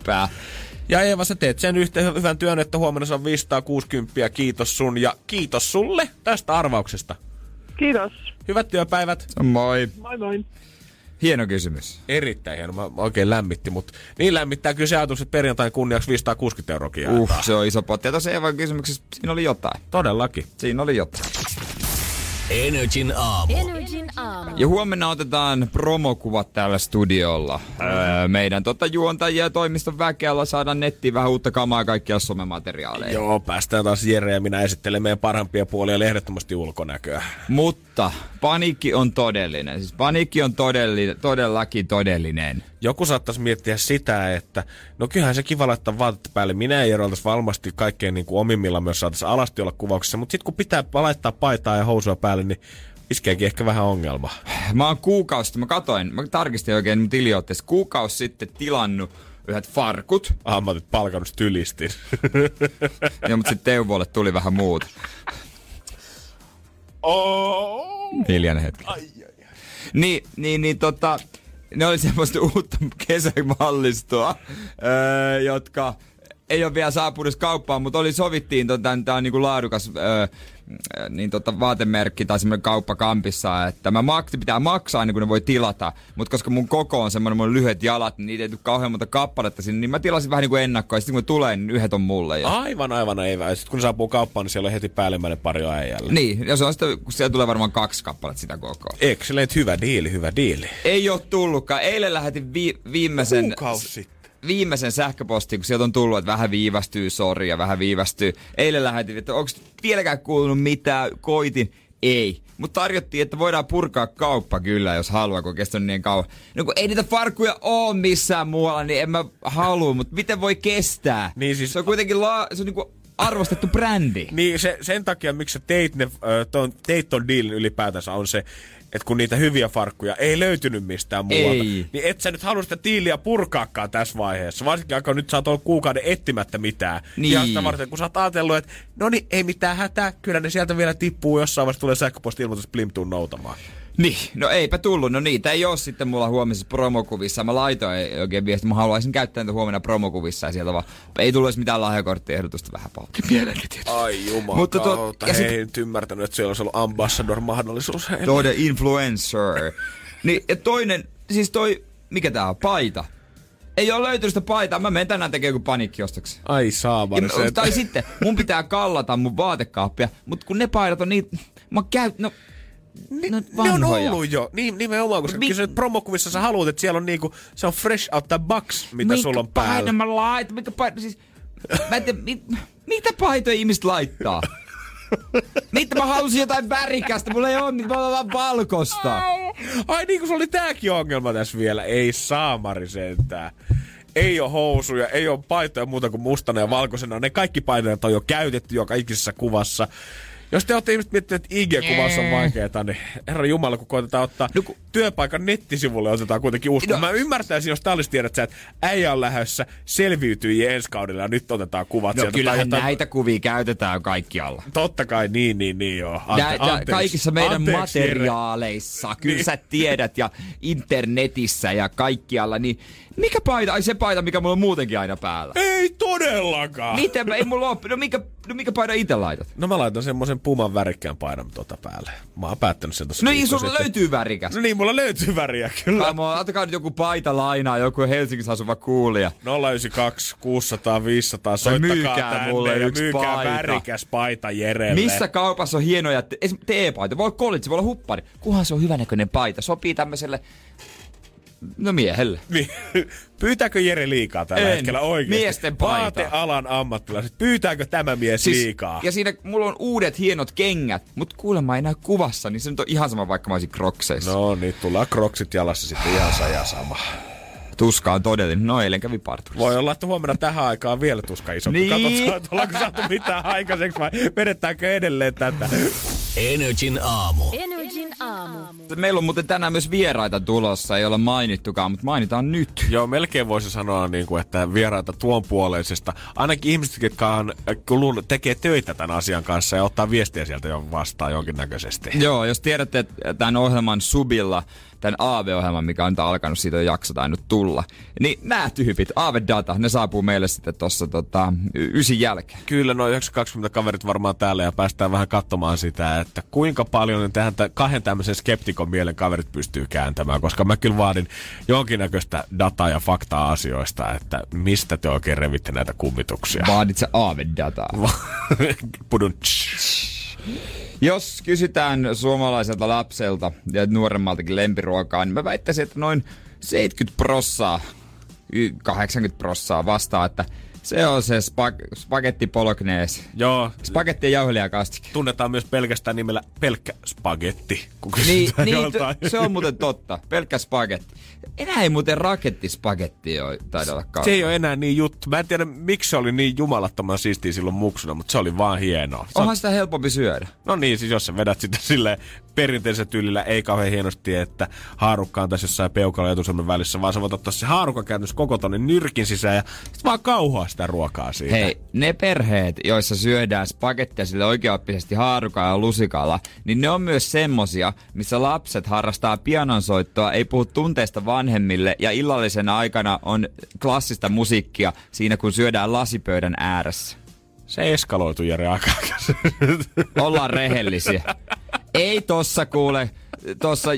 Ja Eeva, sä teet sen yhteen hyvän työn, että huomenna se on 560. Kiitos sun ja kiitos sulle tästä arvauksesta. Kiitos. Hyvät työpäivät. Moi. Moi moi. Hieno kysymys. Erittäin hieno. Mä mä oikein lämmitti, mutta niin lämmittää kyllä se ajatus, että perjantain kunniaksi 560 euroa Uh, se on iso potti. Ja tuossa Eevan kysymyksessä siinä oli jotain. Todellakin. Siinä oli jotain. Energin aamu. Energin aamu. Ja huomenna otetaan promokuvat täällä studiolla. Öö, meidän tota, juontajia ja toimiston väkeällä saadaan nettiin vähän uutta kamaa ja kaikkia somemateriaaleja. Joo, päästään taas Jere ja minä esittelemään meidän parhaimpia puolia eli ehdottomasti ulkonäköä. Mutta paniikki on todellinen. Siis paniikki on todelli, todellakin todellinen. Joku saattaisi miettiä sitä, että no kyllähän se kiva laittaa vaatetta päälle. Minä ja Jere oltaisiin varmasti kaikkein niin kuin omimmilla myös saataisiin alasti olla kuvauksessa, mutta sitten kun pitää laittaa paitaa ja housua päälle, niin iskeekin ehkä vähän ongelma. Mä oon kuukausi sitten, mä katoin, mä tarkistin oikein mun tiliotteessa, kuukausi sitten tilannut yhdet farkut. Ammatit palkannut stylistin. [LAUGHS] ja mutta sitten Teuvolle tuli vähän muut. Oh. Hiljainen hetki. Niin, niin, niin tota, ne oli semmoista uutta kesämallistoa, öö, jotka ei ole vielä saapunut kauppaan, mutta oli sovittiin, tota, tämä on niinku laadukas öö, niin tota, vaatemerkki tai semmoinen kauppa kampissa, että mä maks, pitää maksaa ennen kuin ne voi tilata, mutta koska mun koko on semmoinen, mun lyhyet jalat, niin niitä ei tule kauhean monta kappaletta sinne, niin mä tilasin vähän niin kuin ennakkoa, ja sitten kun ne tulee, niin yhdet on mulle. Ja... Aivan, aivan. Ja sitten kun saapuu kauppaan, niin siellä on heti päällimmäinen pari äijällä. Niin, ja se on sitten, kun siellä tulee varmaan kaksi kappaletta sitä koko. Excellent, hyvä diili, hyvä diili. Ei ole tullutkaan. Eilen lähetin vi- viimeisen... Kuukausi. Viimeisen sähköpostin, kun sieltä on tullut, että vähän viivästyy, sori, ja vähän viivästyy. Eilen lähetin, että onko vieläkään kuulunut mitään, koitin. Ei. Mutta tarjottiin, että voidaan purkaa kauppa kyllä, jos haluaa, kun on kestänyt niin kauan. No kun ei niitä farkkuja oo missään muualla, niin en mä halua, mutta miten voi kestää? Niin siis- Se on kuitenkin la- se on niinku arvostettu brändi. Niin se, sen takia, miksi sä teit, ne, ton, teit ton dealin ylipäätänsä, on se, että kun niitä hyviä farkkuja ei löytynyt mistään muualta, Ei. niin et sä nyt halua sitä diiliä purkaakaan tässä vaiheessa. Varsinkin, kun nyt sä oot ollut kuukauden etsimättä mitään. Niin. Ihan sitä varten, kun sä oot ajatellut, että no niin, ei mitään hätää, kyllä ne sieltä vielä tippuu, jossain vaiheessa tulee sähköposti-ilmoitus Plimtuun noutamaan. Niin, no eipä tullut. No niitä ei ole sitten mulla huomisessa promokuvissa. Mä laitoin oikein viesti, mä haluaisin käyttää niitä huomenna promokuvissa ja sieltä vaan ei tullut edes mitään lahjakorttiehdotusta vähän pautti mielenkin tietysti. Ai jumala Mutta kautta, ja hei, sit- nyt ymmärtänyt, että siellä olisi ollut ambassador-mahdollisuus. Tode influencer. Niin, ja toinen, siis toi, mikä tää on, paita. Ei ole löytynyt sitä paitaa, mä menen tänään tekemään joku paniikkiostoksen. Ai saamari mä- tai sitten, mun pitää kallata mun vaatekaappia, mutta kun ne paidat on niin, mä käyn, no, Ni, no ne on ollut jo. Niin, nimenomaan, koska Mi- kyllä promokuvissa sä haluat, että siellä on niinku, se on fresh out the box, mitä Minkä sulla on päällä. paita mä laitan, mikä paita, siis, mä en tiedä, mit, mitä paitoja ihmiset laittaa? [LAUGHS] Mitä mä halusin jotain värikästä, mulla ei ole, niin mä vaan valkosta. Ai niin kuin se oli tääkin ongelma tässä vielä. Ei saamari sentään. Ei ole housuja, ei ole paitoja muuta kuin mustana ja valkoisena. Ne kaikki paineet on jo käytetty joka ikisessä kuvassa. Jos te olette ihmiset miettineet, että IG-kuvaus on vaikeeta, niin herra Jumala, kun koitetaan ottaa No kun- työpaikan nettisivulle, otetaan kuitenkin usko. No- Mä ymmärtäisin, jos tää olisi tiedät että äijä on lähdössä selviytyjiä ensi kaudella ja nyt otetaan kuvat No sieltä. kyllähän Tai jotain- näitä kuvia käytetään kaikkialla. Totta kai, niin, niin, niin joo. Ante, Nä, nä, kaikissa meidän anteeksi, materiaaleissa, kyllä Niin. sä tiedät, ja internetissä ja kaikkialla, niin mikä paita, ai se paita, mikä mulla on muutenkin aina päällä. Ei todellakaan. Miten, mä- ei mulla ole, no mikä, no mikä paita itse laitat? No mä laitan semmoisen puman värikkään paidan tota päälle. Mä oon päättänyt sen tossa No niin, sulla löytyy värikäs. No niin, mulla löytyy väriä kyllä. Mua, ottakaa nyt joku paita lainaa, joku Helsingissä asuva kuulija. 092 600 500, soittakaa myykää tänne mulle ja yksi myykää paita. värikäs paita Jerelle. Missä kaupassa on hienoja, te- esim. teepaita, voi olla college, voi olla huppari, kunhan se on hyvänäköinen paita, sopii tämmöiselle No miehelle. Pyytääkö Jere liikaa tällä En. hetkellä oikeasti? Miesten paita. Vaatealan ammattilaiset. Pyytääkö tämä mies siis, liikaa? Ja siinä mulla on uudet hienot kengät, mutta kuulemma ei näy kuvassa, niin se nyt on ihan sama, vaikka mä olisin krokseissa. No. Niin, tullaan kroksit jalassa sitten ihan sama. Tuska on todellinen. No eilen kävi parturissa. Voi olla, että huomenna tähän aikaan vielä tuska iso. Niin. Katsotaan, että ollaanko saatu mitään aikaiseksi vai vedetäänkö edelleen tätä. Energin aamu. Energin aamu. Meillä on muuten tänään myös vieraita tulossa, ei olla mainittukaan, mutta mainitaan nyt. Joo, melkein voisi sanoa, niin kuin, että vieraita tuon puoleisesta. Ainakin ihmiset, jotka on, kulun, tekee töitä tämän asian kanssa ja ottaa viestiä sieltä jo vastaan jonkinnäköisesti. Joo, jos tiedätte että tämän ohjelman subilla, tämän AV-ohjelman, mikä on alkanut, siitä jakso tainnut tulla, niin nämä tyypit, AV-data, ne saapuu meille sitten tuossa tota, ysin jälkeen. Kyllä, noin 920 kaverit varmaan täällä ja päästään vähän katsomaan sitä, että kuinka paljon ne tähän tä- kahden tämmöisen skeptikon mielen kaverit pystyy kääntämään, koska mä kyllä vaadin jonkinnäköistä dataa ja faktaa asioista, että mistä te oikein revitte näitä kummituksia. Vaadit sä AV-dataa? [LAUGHS] Pudun Jos kysytään suomalaiselta lapselta ja nuoremmaltakin lempiruokaa, niin mä väittäisin, että noin 70 prossaa, y- 80 prossaa vastaa, että se on se spag- spagetti polognees. Joo, Spagetti ja jauhelijakastike. tunnetaan myös pelkästään nimellä pelkkä spagetti, kun Niin, niin t- se on muuten totta. Pelkkä spagetti. Enää ei muuten rakettispagetti ole kauan. Se ei ole enää niin juttu. Mä en tiedä, miksi se oli niin jumalattoman siistiä silloin muksuna, mutta se oli vaan hienoa. Se on- Onhan sitä helpompi syödä. No niin, siis jos sä vedät sitä sille perinteisellä tyylillä, ei kauhean hienosti, että haarukka on tässä jossain peukalla ja etusormen välissä, vaan sä voit ottaa se haarukka käytännössä koko tonne nyrkin sisään ja sit vaan kauhoa sitä ruokaa siitä. Hei, ne perheet, joissa syödään spagettia sille oikeaoppisesti haarukalla ja lusikalla, niin ne on myös semmosia, missä lapset harrastaa pianonsoittoa, ei puhu tunteista vanhemmille ja illallisen aikana on klassista musiikkia siinä, kun syödään lasipöydän ääressä. Se eskaloitu Jere aika Ollaan rehellisiä. Ei tossa kuule, tossa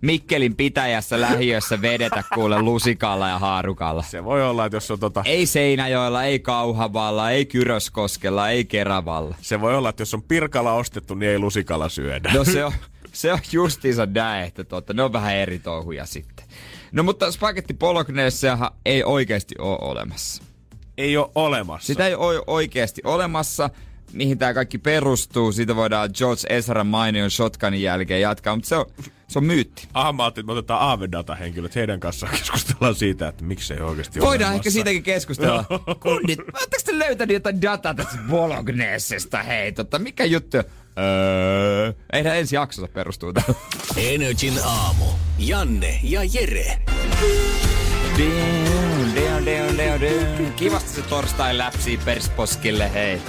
Mikkelin pitäjässä lähiössä vedetä kuule lusikalla ja haarukalla. Se voi olla, että jos on tota... Ei Seinäjoella, ei Kauhavalla, ei Kyröskoskella, ei Keravalla. Se voi olla, että jos on pirkala ostettu, niin ei lusikalla syödä. No se [LAUGHS] on, se on justiinsa näin, että totta, ne on vähän eri touhuja sitten. No mutta spagetti pologneessahan ei oikeasti ole olemassa. Ei ole olemassa. Sitä ei ole oikeasti olemassa, mihin tämä kaikki perustuu. Siitä voidaan George Ezra mainion shotgunin jälkeen jatkaa, mutta se on, se on myytti. Ah, mä ajattelin, että me otetaan Aave-data-henkilöt heidän kanssaan [LAUGHS] keskustellaan siitä, että miksi ei oikeasti ole Voidaan olemassa. ehkä siitäkin keskustella. [LAUGHS] Kundit, ootteko te löytänyt jotain dataa tästä Bolognesesta? Hei, tota, mikä juttu? Öö, eihän ensi jaksossa perustuu tähän. Energin aamu. Janne ja Jere. Kivasti se torstai läpsii persposkille, hei.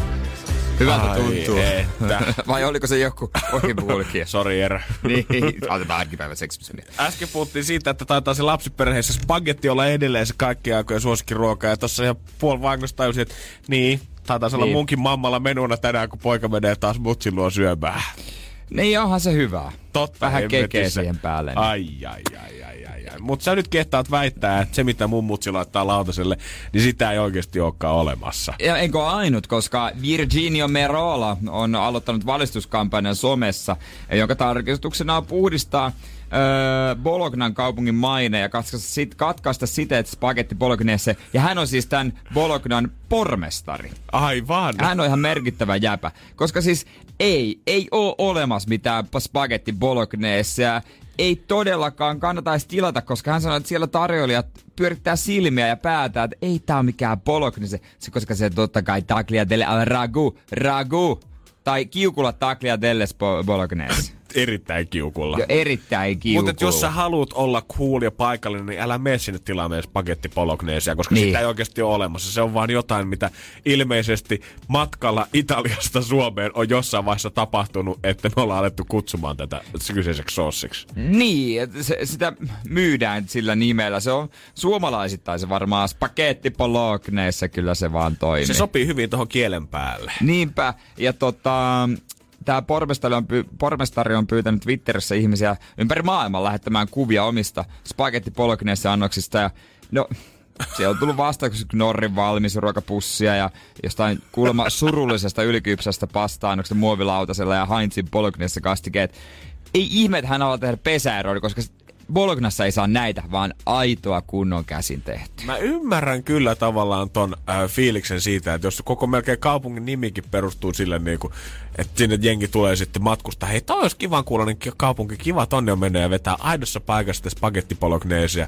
Hyvältä Ai tuntuu. että. [LAUGHS] Vai oliko se joku ohipuolikin? Sori, Jere. [LAUGHS] niin, otetaan arkipäivän seksimismiä. Äsken puhuttiin siitä, että taitaa se lapsiperheessä spagetti olla edelleen se kaikkien aikojen suosikkiruoka. Ja tossa ihan puoli vahingossa tajusin, että niin, taitaa olla Niin. munkin mammalla menuna tänään, kun poika menee taas mutsin luo syömään. Niin onhan se hyvää. Totta Vähän kekeä siihen päälle. niin. Ai, ai, ai, ai, ai, ai. Mutta sä nyt kehtaat väittää, että se mitä mun mutsi laittaa lautaselle, niin sitä ei oikeasti olekaan olemassa. Ja ole ainut, koska Virginio Merola on aloittanut valistuskampanjan somessa, jonka tarkoituksena on puhdistaa öö, Bolognan kaupungin maine ja katkaista, sit, katkaista siteet spagetti Bolognese. Ja hän on siis tämän Bolognan pormestari. Aivan. Hän on ihan merkittävä jäpä. Koska siis ei, ei ole olemassa mitään spagetti Bolognesea. Ei todellakaan kannata edes tilata, koska hän sanoi, että siellä tarjoilijat pyörittää silmiä ja päätään, että ei tää on mikään bolognese. Se, koska se totta kai tagliatelle al ragu, ragu. Tai kiukulla tagliatelle bolognese. Erittäin kiukulla. Jo erittäin kiukulla. Mutta jos sä haluat olla cool ja paikallinen, niin älä mene sinne tilaamaan spagetti pologneesia, koska Niin. sitä ei oikeasti ole olemassa. Se on vaan jotain, mitä ilmeisesti matkalla Italiasta Suomeen on jossain vaiheessa tapahtunut, että me ollaan alettu kutsumaan tätä kyseiseksi sossiksi. Niin, että se, sitä myydään sillä nimellä. Se on suomalaisittain se varmaan spagetti bologneessa kyllä se vaan toimii. Se sopii hyvin tuohon kielen päälle. Niinpä, ja tota, tämä pormestari on, py- pormestari on pyytänyt Twitterissä ihmisiä ympäri maailman lähettämään kuvia omista spagetti bolognese annoksista ja no, siellä on tullut vastauksia Norrin valmisruokapussia ja jostain kuulemma surullisesta ylikypsästä pasta-annoksesta muovilautasella ja Heinzin bolognese kastikeet. Ei ihme, että hän haluaa tehdä pesäeroa, koska Bolognassa ei saa näitä, vaan aitoa kunnon käsin tehty. Mä ymmärrän kyllä tavallaan ton äh, fiiliksen siitä, että jos koko melkein kaupungin nimikin perustuu sille, niin kuin, että sinne jengi tulee sitten matkustaa. Hei, toi olisi kivan kuulonen kaupunki, kiva tonne on mennyt ja vetää aidossa paikassa spagettipologneesia.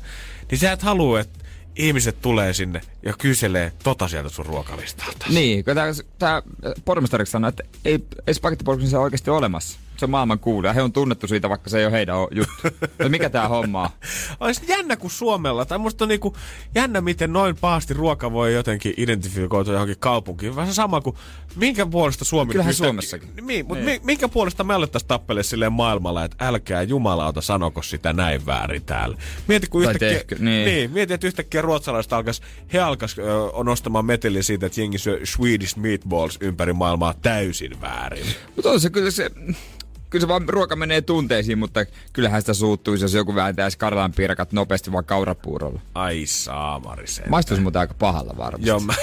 Niin sä et halua, että ihmiset tulee sinne ja kyselee tota sieltä sun ruokalistalta. Niin, kun tää, tää pormestariksi sanoi, että ei, ei spagettipolognesia oikeasti ole olemassa se maailman kuulija. He on tunnettu siitä, vaikka se ei ole heidän juttu. No mikä tää homma on? [LAUGHS] Olisi jännä kuin Suomella. Tai musta on niinku jännä, miten noin paasti ruoka voi jotenkin identifikoitua johonkin kaupunkiin. Vähän sama kuin minkä puolesta Suomi... Kyllähän pystyy... Suomessakin. Niin, mutta niin. minkä puolesta me alettaisiin tappele silleen maailmalla, että älkää jumalauta sanoko sitä näin väärin täällä. Mieti, kun yhtäkkiä, tehkö, niin. niin. mieti, että yhtäkkiä ruotsalaiset alkas, he alkas ö, nostamaan meteliä siitä, että jengi syö Swedish meatballs ympäri maailmaa täysin väärin. Mutta on se kyllä se kyllä se vaan ruoka menee tunteisiin, mutta kyllähän sitä suuttuisi, jos joku vääntäisi karlan piirakat nopeasti vaan kaurapuurolla. Ai saamari se. Maistuisi muuten aika pahalla varmasti. Joo, mä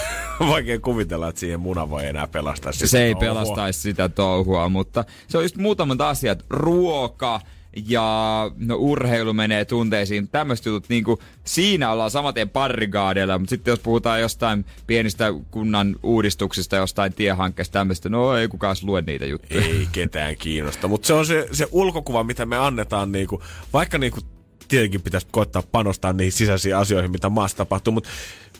[LAUGHS] vaikea kuvitella, että siihen muna voi enää pelastaa sitä Se ei pelastaisi sitä touhua, mutta se on just muutamat asiat. Ruoka, ja no urheilu menee tunteisiin. Tämmöiset jutut, niin kuin, siinä ollaan samaten parrigaadeilla, mutta sitten jos puhutaan jostain pienistä kunnan uudistuksista, jostain tiehankkeesta tämmöistä, no ei kukaan lue niitä juttuja. Ei ketään kiinnosta, mutta se on se, se ulkokuva, mitä me annetaan, niin kuin, vaikka niin kuin, tietenkin pitäisi koittaa panostaa niihin sisäisiin asioihin, mitä maassa tapahtuu, mutta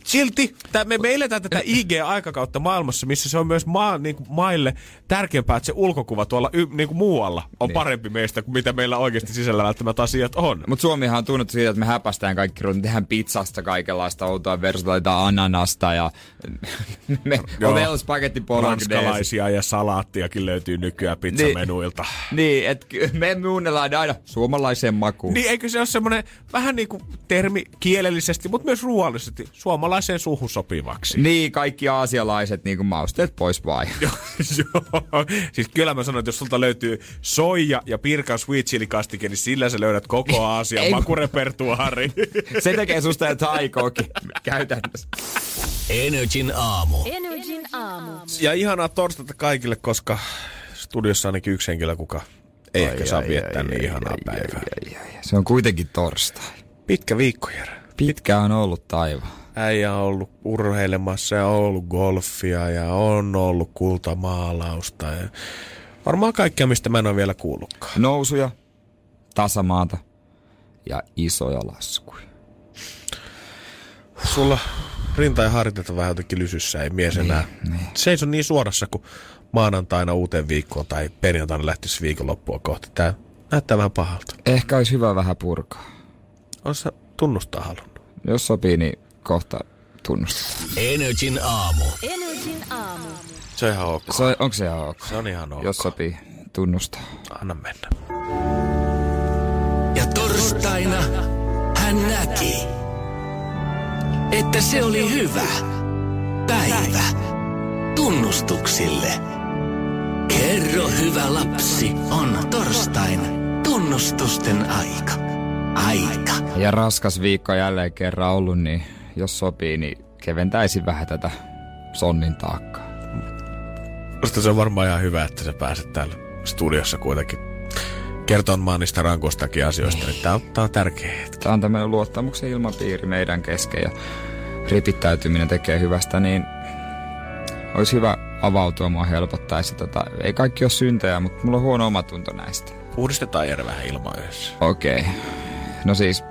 silti tää, me, me eletään tätä IG-aikakautta maailmassa, missä se on myös maa, niin kuin maille tärkeämpää, että se ulkokuva tuolla y, niin kuin muualla on niin. parempi meistä kuin mitä meillä oikeasti sisällä välttämättä asiat on. Mutta Suomihan on tunnettu siitä, että me häpästään kaikki ruoat, tehdään pizzasta kaikenlaista outoa versioita ananasta ja [LAUGHS] me, on meillä spagetti Ranskalaisia ja salaattiakin löytyy nykyään pizzamenuilta. Niin, niin että me muunnellaan aina suomalaiseen makuun. Niin, eikö se ole semmoinen vähän niin kuin termi kielellisesti, mutta myös ruoallisesti suomalainen suomalaiseen suhu sopivaksi. Niin, kaikki aasialaiset niin kuin mausteet pois vai. [LAUGHS] Joo, siis kyllä mä sanon, että jos sulta löytyy soija ja pirkan sweet chili kastike, niin sillä sä löydät koko Aasian makurepertuaari. Se tekee susta ja taikookin käytännössä. Energin aamu. Energin aamu. Ja ihanaa torstaita kaikille, koska studiossa ainakin yksi henkilö, kuka ei ai, ehkä ai, saa ai, viettää ai, niin ai, ihanaa ai, päivää. Ai, ai, ai. Se on kuitenkin torstai. Pitkä viikko, Jere. Pitkä on ollut taivaan äijä on ollut urheilemassa ja on ollut golfia ja on ollut kultamaalausta. Ja varmaan kaikkea, mistä mä en ole vielä kuullutkaan. Nousuja, tasamaata ja isoja laskuja. Sulla rinta ja hartioita vähän jotenkin lysyssä, ei mies niin, enää niin. seiso niin suorassa kuin maanantaina uuteen viikkoon tai perjantaina lähtisi viikonloppua kohti. Tää näyttää vähän pahalta. Ehkä olisi hyvä vähän purkaa. Oletko tunnustaa halunnut? Jos sopii, niin kohta tunnustetaan. Energin aamu. Energin aamu. Se on ihan ok. Se on, onko se ihan ok? Se on ihan ok. Jos sopii tunnustaa. Anna mennä. Ja torstaina hän näki, että se oli hyvä päivä tunnustuksille. Kerro hyvä lapsi, on torstain tunnustusten aika. Aika. Ja raskas viikko jälleen kerran ollut, niin jos sopii, niin keventäisi vähän tätä sonnin taakkaa. Musta se on varmaan ihan hyvä, että sä pääset täällä studiossa kuitenkin kertomaan niistä rankoistakin asioista. Niin. Tämä on, tää on tärkeä hetki. Tämä on tämmöinen luottamuksen ilmapiiri meidän kesken ja ripittäytyminen tekee hyvästä, niin olisi hyvä avautua mua helpottaisi. Tota, ei kaikki ole syntejä, mutta mulla on huono omatunto näistä. Puhdistetaan Jere vähän ilmaa yhdessä. Okei. Okay. No siis,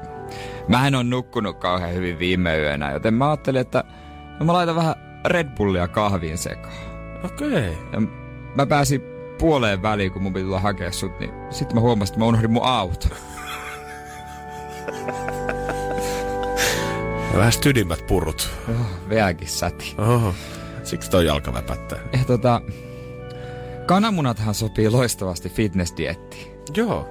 mä en ole nukkunut kauhean hyvin viime yönä, joten mä ajattelin, että no mä laitan vähän Red Bullia kahviin sekaan. Okei. Okay. Mä pääsin puoleen väliin, kun mun piti tulla hakea sut, niin sitten mä huomasin, että mä unohdin mun auto. [LAUGHS] Vähän stydimmät purrut. Oh, vieläkin säti. Oho. Siksi toi jalka väpättää. Ja tota, kananmunathan sopii loistavasti fitnessdiettiin. Joo.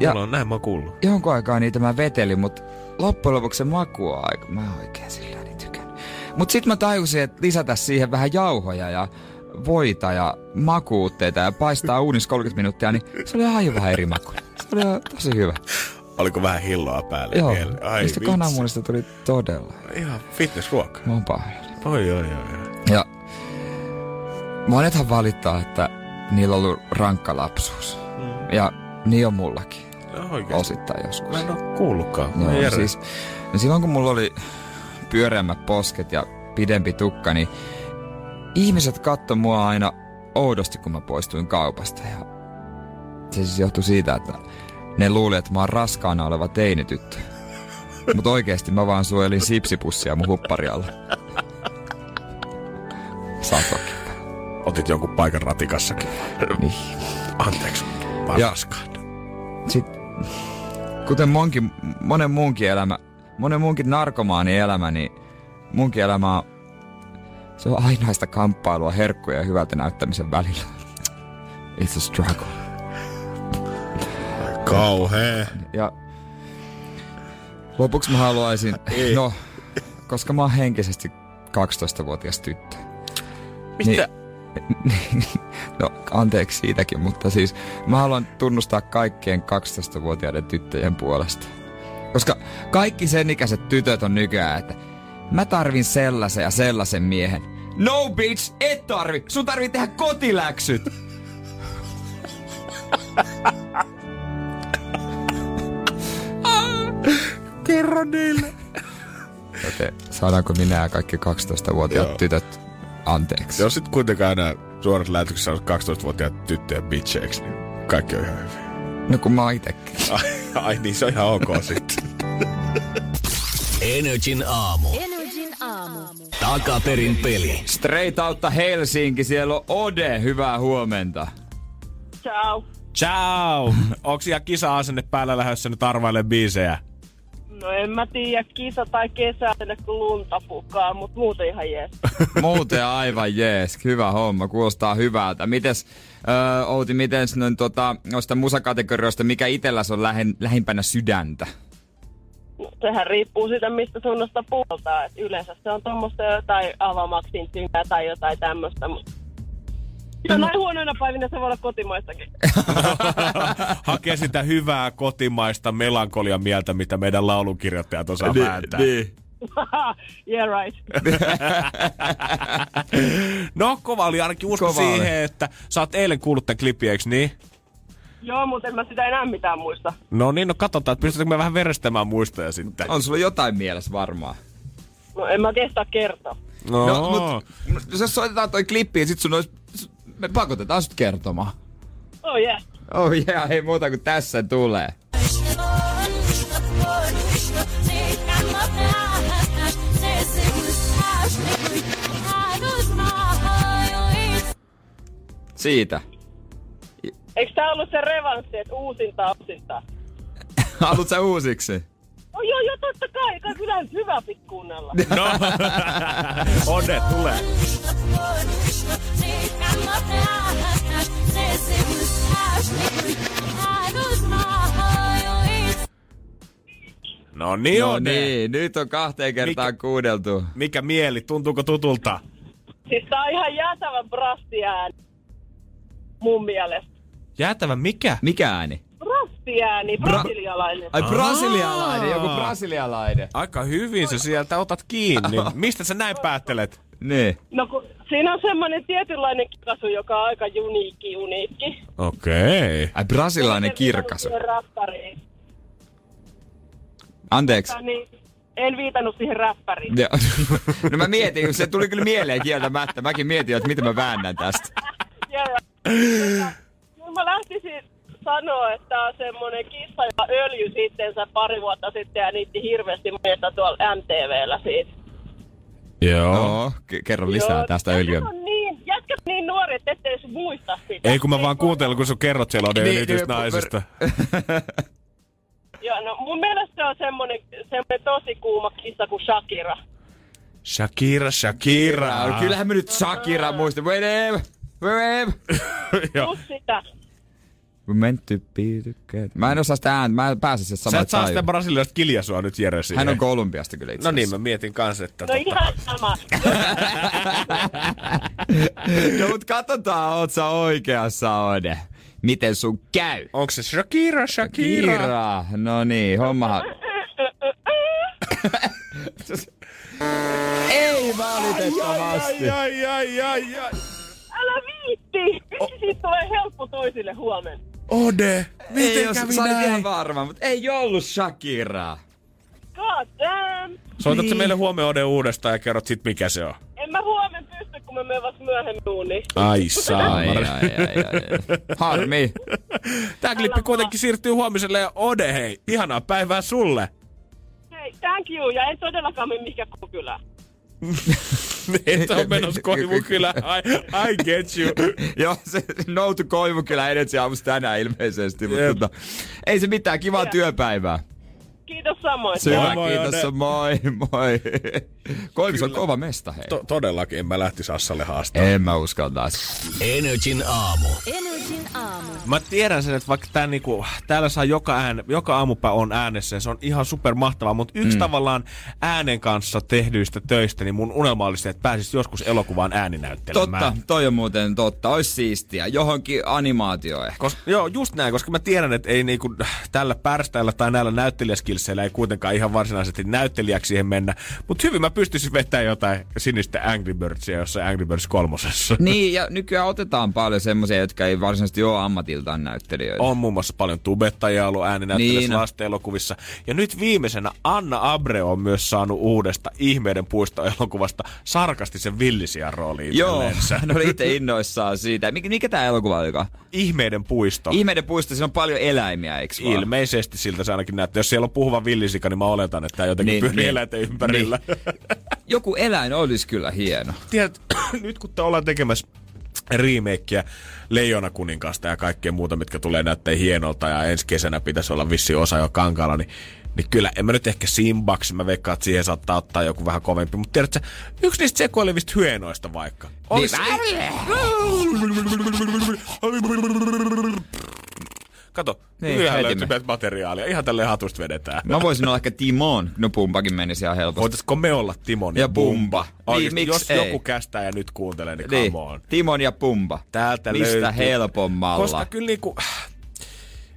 Ja Mulla on näin mä kuullut. Jonkun aikaa niitä mä vetelin, mutta loppujen lopuksi se maku on aika... Mä oikein sillä niin tykännyt. Mut sit mä tajusin, että lisätä siihen vähän jauhoja ja voita ja makuutteita ja paistaa uunissa 30 minuuttia, niin se oli aivan eri maku. Se oli tosi hyvä. Oliko vähän hilloa päälle Joo, vielä? Ai, niistä kananmunista tuli todella. Ihan fitnessruoka. Mä oon pahoillani. Oi, oi, oi. Ja monethan valittaa, että niillä on ollut rankka lapsuus. Mm. Ja niin on mullakin. No oikeesti. osittain joskus. Mä en oo kuullutkaan. Joo, Jere. siis, no silloin kun mulla oli pyöreämmät posket ja pidempi tukka, niin ihmiset katsoi mua aina oudosti, kun mä poistuin kaupasta. Ja se siis johtui siitä, että ne luuli, että mä oon raskaana oleva teinityttö. Mutta oikeesti mä vaan suojelin sipsipussia mun huppari alla. Satokin. Otit jonkun paikan ratikassakin. Niin. Anteeksi, vaan Ja- raskaan. Sitten, kuten monkin, monen muunkin elämä, monen muunkin narkomaani elämä, niin munkin elämä on, se on ainaista kamppailua herkkuja ja hyvältä näyttämisen välillä. It's a struggle. Kauhea. Ja lopuksi mä haluaisin, no, koska mä oon henkisesti 12-vuotias tyttö. Mistä? Niin, [LAUGHS] no, anteeksi siitäkin, mutta siis mä haluan tunnustaa kaikkien 12-vuotiaiden tyttöjen puolesta. Koska kaikki sen ikäiset tytöt on nykyään, että mä tarvin sellaisen ja sellaisen miehen. No bitch, et tarvi! Sun tarvii tehdä kotiläksyt! [LAUGHS] Kerro niille. Joten saadaanko minä ja kaikki 12-vuotiaat Joo. tytöt anteeksi? Jos sit kuitenkaan enää suorassa lähetyksessä on 12-vuotiaat tyttöjä bitcheiksi, niin kaikki on ihan hyvin. No kun mä itekin. [LAUGHS] Ai, ai niin, se on ihan ok sitten. Energin aamu. Energin aamu. Takaperin peli. Straight Outta Helsinki, siellä on Ode, hyvää huomenta. Ciao. Ciao! Onks ihan kisa-asenne päällä lähdössä nyt arvaille biisejä? No en mä tiedä, kisa tai kesä tänne kun lunta pukaa, mutta muuten ihan jees. [LAUGHS] Muuten aivan jees, hyvä homma, kuulostaa hyvältä. Mites, öö, Outi, miten noin tota, noista musakategorioista, mikä itelläs on lähin, lähimpänä sydäntä? No, sehän riippuu siitä, mistä suunnasta puoltaa. Et yleensä se on tuommoista jotain avamaksin synkää tai jotain tämmöistä, mutta Jonain huonoina päivinä se voi olla kotimaistakin. [LAUGHS] Hakee sitä hyvää kotimaista melankolia mieltä, mitä meidän laulukirjoittajat osaa vääntää. niin. [LAUGHS] yeah right. [LAUGHS] No, kova oli ainakin usko Kova oli. siihen, että sä oot eilen kuullut tämän klipin, eikö niin? Joo, mutta en mä sitä enää mitään muista. No niin, no katsotaan, että pystytäänkö me vähän verestämään muistoja sitten. On sulla jotain mielessä varmaan. No en mä kestä kertoa. No, No, mut, mut jos soitetaan toi klippi ja sit sun olisi, me pakotetaan sut kertomaan. Oh yeah. Oh yeah, ei muuta kuin tässä tulee. Siitä. Eikö tää ollut se revanssi, että uusinta uusinta? [LAUGHS] Haluat sä uusiksi? Oh joo, joo, totta kai. Kai kyllä nyt hyvä pit kuunnella. [LAUGHS] no. Onne, tulee. No niin, No Onne. niin, nyt on kahteen kertaan Mikä- kuudeltu. Mikä mieli, tuntuuko tutulta? Siis tää on ihan jäätävän brastiääni. Mun mielestä. Jäätävä mikä? Mikä ääni? Brastiääni, brasilialainen. Ai brasilialainen, joku brasilialainen. Aika hyvin sä sieltä otat kiinni. [LAUGHS] Mistä sä näin päättelet? Niin. No kun siinä on semmonen tietynlainen kikasu, joka on aika uniikki, uniikki. Okei. Ai brasilialainen kirkasu. Anteeksi. Niin, en viitannut siihen räppäriin. Ja, [LAUGHS] no mä mietin, se tuli kyllä mieleen kieltämättä. Mäkin mietin, että miten mä väännän tästä. [LAUGHS] Joo, joo. Kyllä mä lähtisin sanoa, että on semmonen kissa, joka öljy sittensä pari vuotta sitten ja niitti hirveästi meitä tuolla MTVllä siitä. Joo. No, ke- kerro lisää Joo, tästä on niin, jätkät niin nuori, että ette edes muista sitä. Ei kun mä vaan kuuntelen, kun sä kerrot siellä on Niin, niin, niin, naisesta. [LAUGHS] Joo, no mun mielestä se on semmonen, semmonen tosi kuuma kissa kuin Shakira. Shakira, Shakira. Kyllähän me nyt Shakira muista. Whatever. Whatever. Joo. Just sitä. Be together. Mä en osaa sitä ääntä. Mä en pääse se Sä samaan et saa sitä brasilialaista kiljasua nyt Jere siihen. Hän on Kolumbiasta kyllä itse No niin, mä mietin kanssa, että... No ihan sama. [LAUGHS] No mut katsotaan, oot sä oikeassa, Ode. Miten sun käy? Onko se Shakira, Shakira? Kira. No niin, hommahan. [LAUGHS] Ei valitettavasti. Ai, ai, ai, ai. Älä viitti! Miksi siitä tulee helppo toisille huomenna? Ode, miten ei, jos kävi näin? ihan varma, mutta ei ollut Shakiraa. God damn! Soitat Niin. meille huomenna Ode uudestaan ja kerrot sit mikä se on? En mä huomenna pysty, kun mä menen vasta myöhemmin duuniin. Ai Ai, ai, ai, ai, ai. Harmi. Tää klippi kuitenkin siirtyy huomiselle ja Ode hei, ihanaa päivää sulle. Hei, thank you, ja en todellakaan mene mihinkään kukylään. Et ole menossa koivukylä. I, I get you. [LAUGHS] Joo, se noutu koivu kyllä edetsi aamusta tänään ilmeisesti, mutta tota, ei se mitään, kivaa työpäivää. Kiitos samoin. Hyvä, moi, kiitos, Ode. moi, moi. Koivis on kova mesta, hei. To- todellakin en mä lähtis Assalle haastamaan. En mä uskaltaisi. Energin aamu. Energin aamu. Mä tiedän sen, että vaikka tää niinku, täällä saa joka, ään, joka aamupää on äänessä ja se on ihan super mahtavaa, mutta yksi mm. tavallaan äänen kanssa tehdyistä töistä, niin mun unelma olisi, se, että pääsis joskus elokuvaan ääninäyttelemään. Totta, toi on muuten totta. Ois siistiä. Johonkin animaatio ehkä. Kos, joo, just näin, koska mä tiedän, että ei niinku tällä pärstäillä tai näillä näyttelijäskilseillä ei kuitenkaan ihan varsinaisesti näyttelijäksi siihen mennä. Mutta hyvin mä pystyisin vetämään jotain sinistä Angry Birdsia jossain Angry Birds kolmosessa. Niin, ja nykyään otetaan paljon semmoisia, jotka ei varsinaisesti ole ammatiltaan näyttelijöitä. On muun muassa paljon tubettajia ollut ääninäyttelyssä Niin. lasten elokuvissa. Ja nyt viimeisenä Anna Abreu on myös saanut uudesta Ihmeiden puisto-elokuvasta sarkastisen villisian rooliin Joo, [LAUGHS] oli itse innoissaan siitä. Mikä, mikä tämä elokuva olikaan? Ihmeiden puisto. Ihmeiden puisto, siinä on paljon eläimiä, eikö vaan? Ilmeisesti siltä se ainakin näyttää. Jos siellä on puhuva villisika, niin mä oletan, että tämä jotenkin Niin, niin, pyörii niin. niin. eläinten ympärillä. Niin. [LAUGHS] Joku eläin olisi kyllä hieno. Tiedät, [CLEARS THROAT] nyt kun te ollaan tekemässä remakeä Leijona kuninkaasta ja kaikkea muuta, mitkä tulee näyttää hienolta ja ensi kesänä pitäisi olla vissi osa jo kankaalla, niin niin kyllä, en mä nyt ehkä Simbaksi, mä veikkaan, että siihen saattaa ottaa joku vähän kovempi. Mutta tiedätkö, yksi niistä sekoilevista hyenoista vaikka. Olis... [LAUGHS] Kato, Niin, heti löytyy materiaalia. Ihan tälle hatusta vedetään. Mä voisin olla ehkä Timon. No Pumpakin menisi ihan helposti. Voitaisko me olla Timon ja, Ja Pumba. Oikeesti, Niin, jos miksi ei? joku kästää ja nyt kuuntelee, niin, Niin, come on. Timon ja Pumba. Täältä Mistä löytyy. helpommalla. Koska kyllä niinku,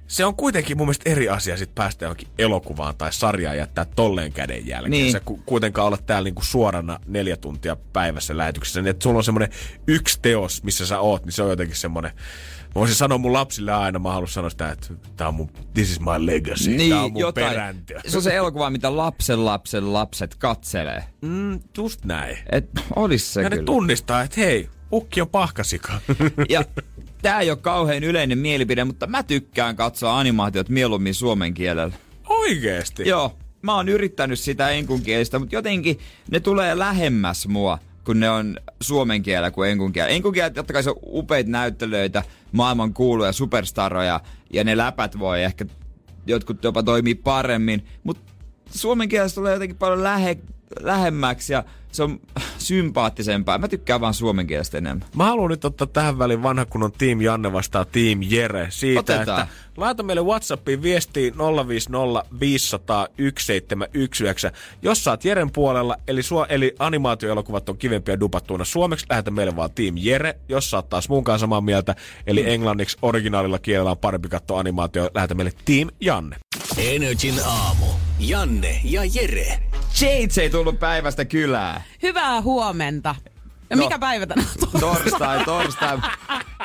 se on kuitenkin mun mielestä eri asia sit päästä johonkin elokuvaan tai sarjaan jättää tolleen käden jälkeen. Niin. Ku, kuitenkaan olla täällä niinku suorana neljä tuntia päivässä lähetyksessä. Niin, että sulla on semmoinen yksi teos, missä sä oot, niin se on jotenkin semmoinen voisin sanoa mun lapsille aina, mä haluan sanoa sitä, että tää on mun, this is my legacy, niin, tää on mun jotain. perintö. Se on se elokuva, mitä lapsen lapsen lapset katselee. Mm, just näin. Et olis se Ja ne kyllä. tunnistaa, että hei, ukki on pahkasika. [LAUGHS] Ja tää ei ole kauhean yleinen mielipide, mutta mä tykkään katsoa animaatiot mieluummin suomen kielellä. Oikeesti? Joo, mä oon yrittänyt sitä enkunkielistä, mutta jotenkin ne tulee lähemmäs mua, kun ne on suomen kielellä kuin enkun kielellä. Enkun kielellä totta kai se on upeita näyttelyitä, maailman kuuluja superstaroja, ja ne läpät voi ehkä jotkut jopa toimii paremmin, mutta suomen kielessä tulee jotenkin paljon lähe, lähemmäksi ja se on sympaattisempaa. Mä tykkään vaan suomen kielestä enemmän. Mä haluan nyt ottaa tähän väliin vanha kunnon Team Janne vastaan Team Jere siitä, Otetaan. että laita meille Whatsappiin viestiin 050 500 1719. Jos sä oot Jeren puolella, eli, suo, eli animaatioelokuvat on kivempiä dupattuina suomeksi, lähetä meille vaan Team Jere. Jos sä oot taas mun kanssa samaa mieltä, eli Mm. englanniksi originaalilla kielellä on parempi katsoa animaatio, lähetä meille Team Janne. Energin aamu. Janne ja Jere. Jates ei tullut päivästä kylään. Hyvää huomenta. Ja No. mikä päivä tänään on? Torstai, torstai.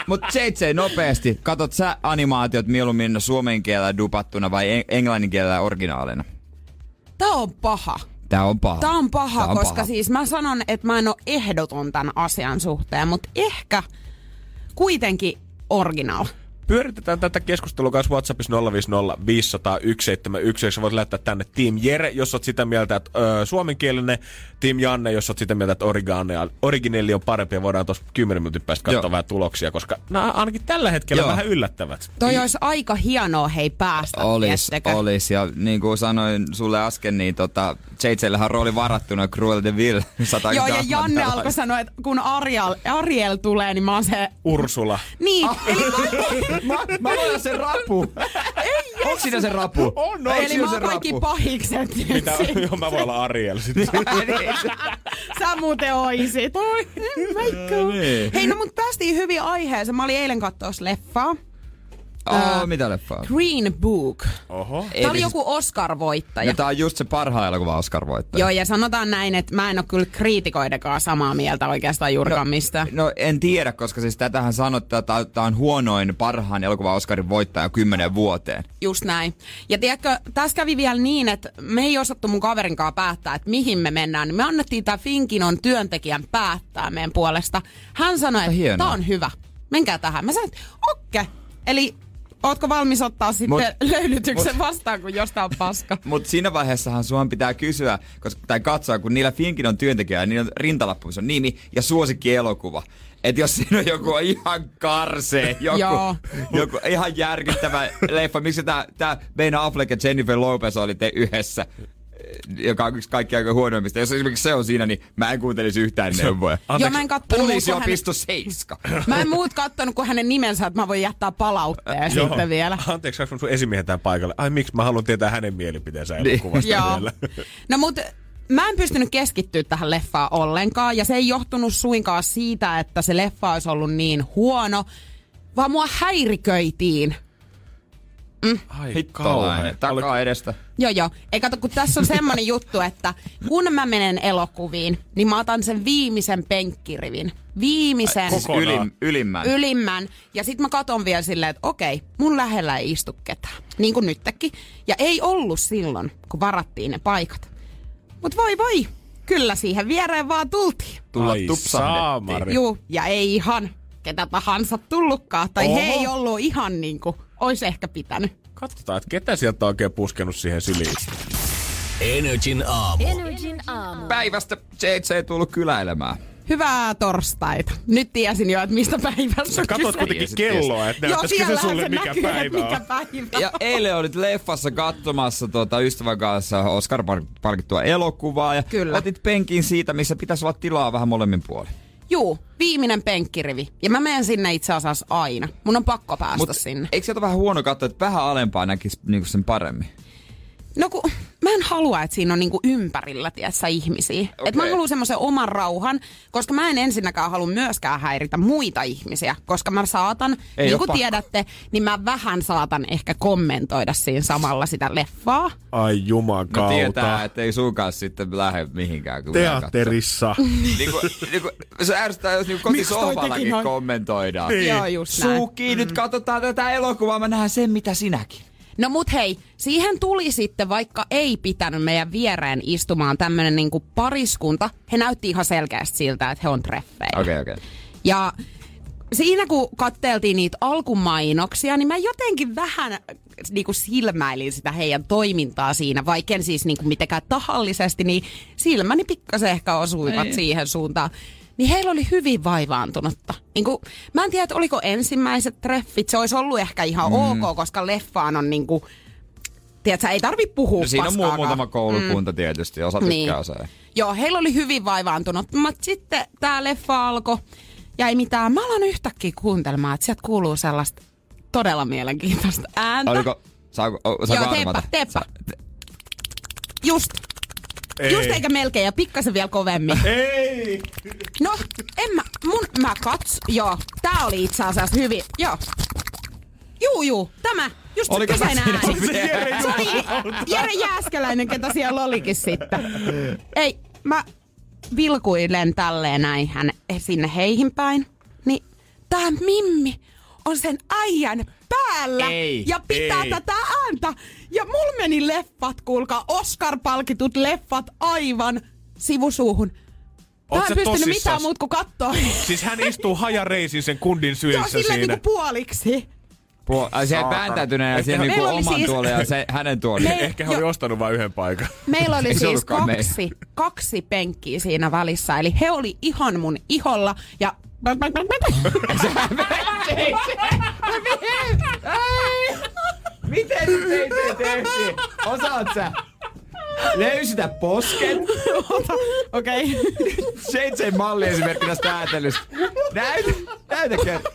Mut JJ, nopeasti. Katot sä animaatiot mieluummin suomen kielellä dupattuna vai en- englannin kielellä originaalina? Tää on paha. Tää on paha. Tää on paha, Tää on koska paha. siis mä sanon, että mä en oo ehdoton tämän asian suhteen, mutta ehkä kuitenkin original. Pyöritetään tätä keskustelua kanssa WhatsAppissa 050 500 1719. Voit lähettää tänne Team Jere, jos oot sitä mieltä, että ö, suomenkielinen Team Janne, jos oot sitä mieltä, että originelli, on parempi ja voidaan tuossa 10 minuutin päästä katsoa Joo. vähän tuloksia, koska nämä ainakin tällä hetkellä Joo. vähän yllättävät. Toi olisi aika hienoa hei päästä, Olis, olis. Ja niin kuin sanoin sulle äsken, niin tota, JJllähän on rooli varattuna Cruel de Vil. [LAUGHS] Joo, ja Janne alkoi sanoa, että kun Ariel, Ariel tulee, niin mä oon se... Ursula. Niin, Ah. [LAUGHS] eli, mä, mä voin sen rapu. Ei, Onko siinä se rapu? On, on. eli mä oon kaikki rapu? pahikset. Mitä? Joo, mä voin olla Ariel sitten. [LAUGHS] Sä muuten oisit. Oi, niin. Hei, no mut päästiin hyvin aiheeseen. Mä olin eilen katsoa leffaa. Oh, Ää, mitä leffaa? Green Book. Oho. Tämä oli siis- joku Oscar-voittaja. No, tää on just se parhaan elokuva Oscar-voittaja. Joo, ja sanotaan näin, että mä en ole kyllä kriitikoidenkaan samaa mieltä oikeastaan juurikaan mistään. No en tiedä, koska siis tätähän sanottaa, että tämä on huonoin parhaan elokuva Oscarin voittaja kymmenen vuoteen. Just näin. Ja tiedätkö, tässä kävi vielä niin, että me ei osattu mun kaverinkaan päättää, että mihin me mennään. Me annettiin tämä Finkinon työntekijän päättää meidän puolesta. Hän sanoi, että tämä on hyvä. Menkää tähän. Mä sanoin, että okei. Eli ootko valmis ottaa sitten Mut- löylytyksen vastaan, kun jostain on paska? [LAUGHS] Mutta siinä vaiheessahan sun pitää kysyä, koska, tai katsoa, kun niillä Finkin on työntekijä, niin on rintalappu, missä on nimi ja suosikki elokuva. Et jos siinä on joku ihan karsee, [LAUGHS] joku, joku ihan järkyttävä leffa, miksi tää Ben Affleck ja Jennifer Lopez oli te yhdessä, joka on yksi kaikki aika huonoimmista. Jos esimerkiksi se on siinä, niin mä en kuuntelisi yhtään neuvoja. Joo, mä en kattonut hänen, Poliisiopisto 7. [LAUGHS] mä en muut kattonut kuin hänen nimensä, että mä voin jättää palautteen sitten vielä. Anteeksi, saanko sun esimiehen tämän paikalle? Ai miksi mä haluan tietää hänen mielipiteensä Niin. elokuvasta vielä. No mut mä en pystynyt keskittyä tähän leffaan ollenkaan ja se ei johtunut suinkaan siitä, että se leffa olisi ollut niin huono, vaan mua häiriköitiin. Ai Hittolainen, takaa edestä. Joo joo. Ei kato, kun tässä on semmonen juttu, että kun mä menen elokuviin, niin mä otan sen viimeisen penkkirivin. Viimeisen Kokonaan. Ylim, ylimmän. ylimmän. Ja sit mä katon vielä silleen, että okei, mun lähellä ei istu ketään. Niin kuin nytkin. Ja ei ollut silloin, kun varattiin ne paikat. Mut voi voi, kyllä siihen viereen vaan tultiin. Tulla Ai tupsahdettiin. Juu, ja ei ihan ketä tahansa tullutkaan. Tai Oho. he ei ollut ihan niin kuin olisi ehkä pitänyt. Katsotaan, että ketä sieltä on oikein puskenut siihen syliin. Energin aamu. Energin aamu. Päivästä JJ ei tullut kyläilemään. Hyvää torstaita. Nyt tiesin jo, että mistä päivästä Sä on katot kyse. kuitenkin kelloa, että Joo, näyttäisikö se sulle, mikä näkyy, päivä että mikä on. päivä Ja eilen olit leffassa katsomassa tuota ystävän kanssa Oscar-palkittua elokuvaa ja Kyllä. otit penkin siitä, missä pitäisi olla tilaa vähän molemmin puolin. Juu, viimeinen penkkirivi. Ja mä menen sinne itse asiassa aina. Mun on pakko päästä Mut sinne. eikö sieltä vähän huono katsoa, että vähän alempaa näkisi niinku sen paremmin? No kun mä en halua, että siinä on niinku ympärillä, tiedätkö, ihmisiä. Okay. Et mä haluan semmoisen oman rauhan, koska mä en ensinnäkään halua myöskään häiritä muita ihmisiä, koska mä saatan, Ei niin kuin tiedätte, niin mä vähän saatan ehkä kommentoida siinä samalla sitä leffaa. Ai juman No tietää, että ei sun kanssa sitten lähde mihinkään. kun Teatterissa. [LAUGHS] niinku, niinku, se ärsyttää, jos niinku kotisohvallakin kommentoidaan. Niin. Joo, just näin. Suki, nyt katsotaan tätä elokuvaa, mä nähdään sen, mitä sinäkin. No mut hei, siihen tuli sitten, vaikka ei pitänyt meidän viereen istumaan tämmönen niinku pariskunta, he näytti ihan selkeästi siltä, että he on treffeillä. Okei, okei. Ja siinä kun katteltiin niitä alkumainoksia, niin mä jotenkin vähän niin kuin silmäilin sitä heidän toimintaa siinä, vaikka en siis niin kuin mitenkään tahallisesti, niin silmäni pikkasen ehkä osuivat Ei. siihen suuntaan. Niin heillä oli hyvin vaivaantunutta. Niin kuin, mä en tiedä, että oliko ensimmäiset treffit, se olisi ollut ehkä ihan mm. ok, koska leffaan on niin kuin, tiedätkö, ei tarvi puhua No siinä on muu, muutama koulukunta mm. tietysti, osa tykkää Niin. osa ei. Joo, heillä oli hyvin vaivaantunut, mutta sitten tämä leffa alkoi ja ei mitään. Mä alan yhtäkkiä kuuntelemaan, että sieltä kuuluu sellaista todella mielenkiintoista ääntä. Oliko, saako, o, saako Joo, teepä, arvata? teepä. Sa- Just, Ei. just eikä melkein ja pikkasen vielä kovemmin. Ei! No, en mä, mun, mä kats, joo, tää oli itse asiassa hyvin, joo. Juu, juu, tämä, just Oliko se se siinä ääni. vielä? Se oli Jere Jääskeläinen, ketä siellä olikin sitten. Ei, mä vilkuilen tälleen näin hän sinne heihin päin. Niin tää Mimmi on sen äijän päällä Ei, ja pitää ei. tätä ääntä. Ja mulla meni leffat, kuulkaa, Oscar-palkitut leffat aivan sivusuuhun. Mä en sä pystynyt tosissas? mitään muuta kuin katsoa. Siis hän istuu hajareisin sen kundin Joo, sylissä siinä. niinku puoliksi. Puol- ai se vääntäytyneenä siihen niinku oli oman siis- tuolin ja se, hänen tuolin. Me- Ehkä hän oli Joo. ostanut vain yhden paikan. Meillä oli Ei siis kaksi, kaksi penkkiä siinä välissä, eli he oli ihan mun iholla ja... Miten nyt ei se tehtiin? Osaat sä? Löysitä posket. Okei. JJ malli esimerkki tästä äätelystä. Näytä, näytä kerran.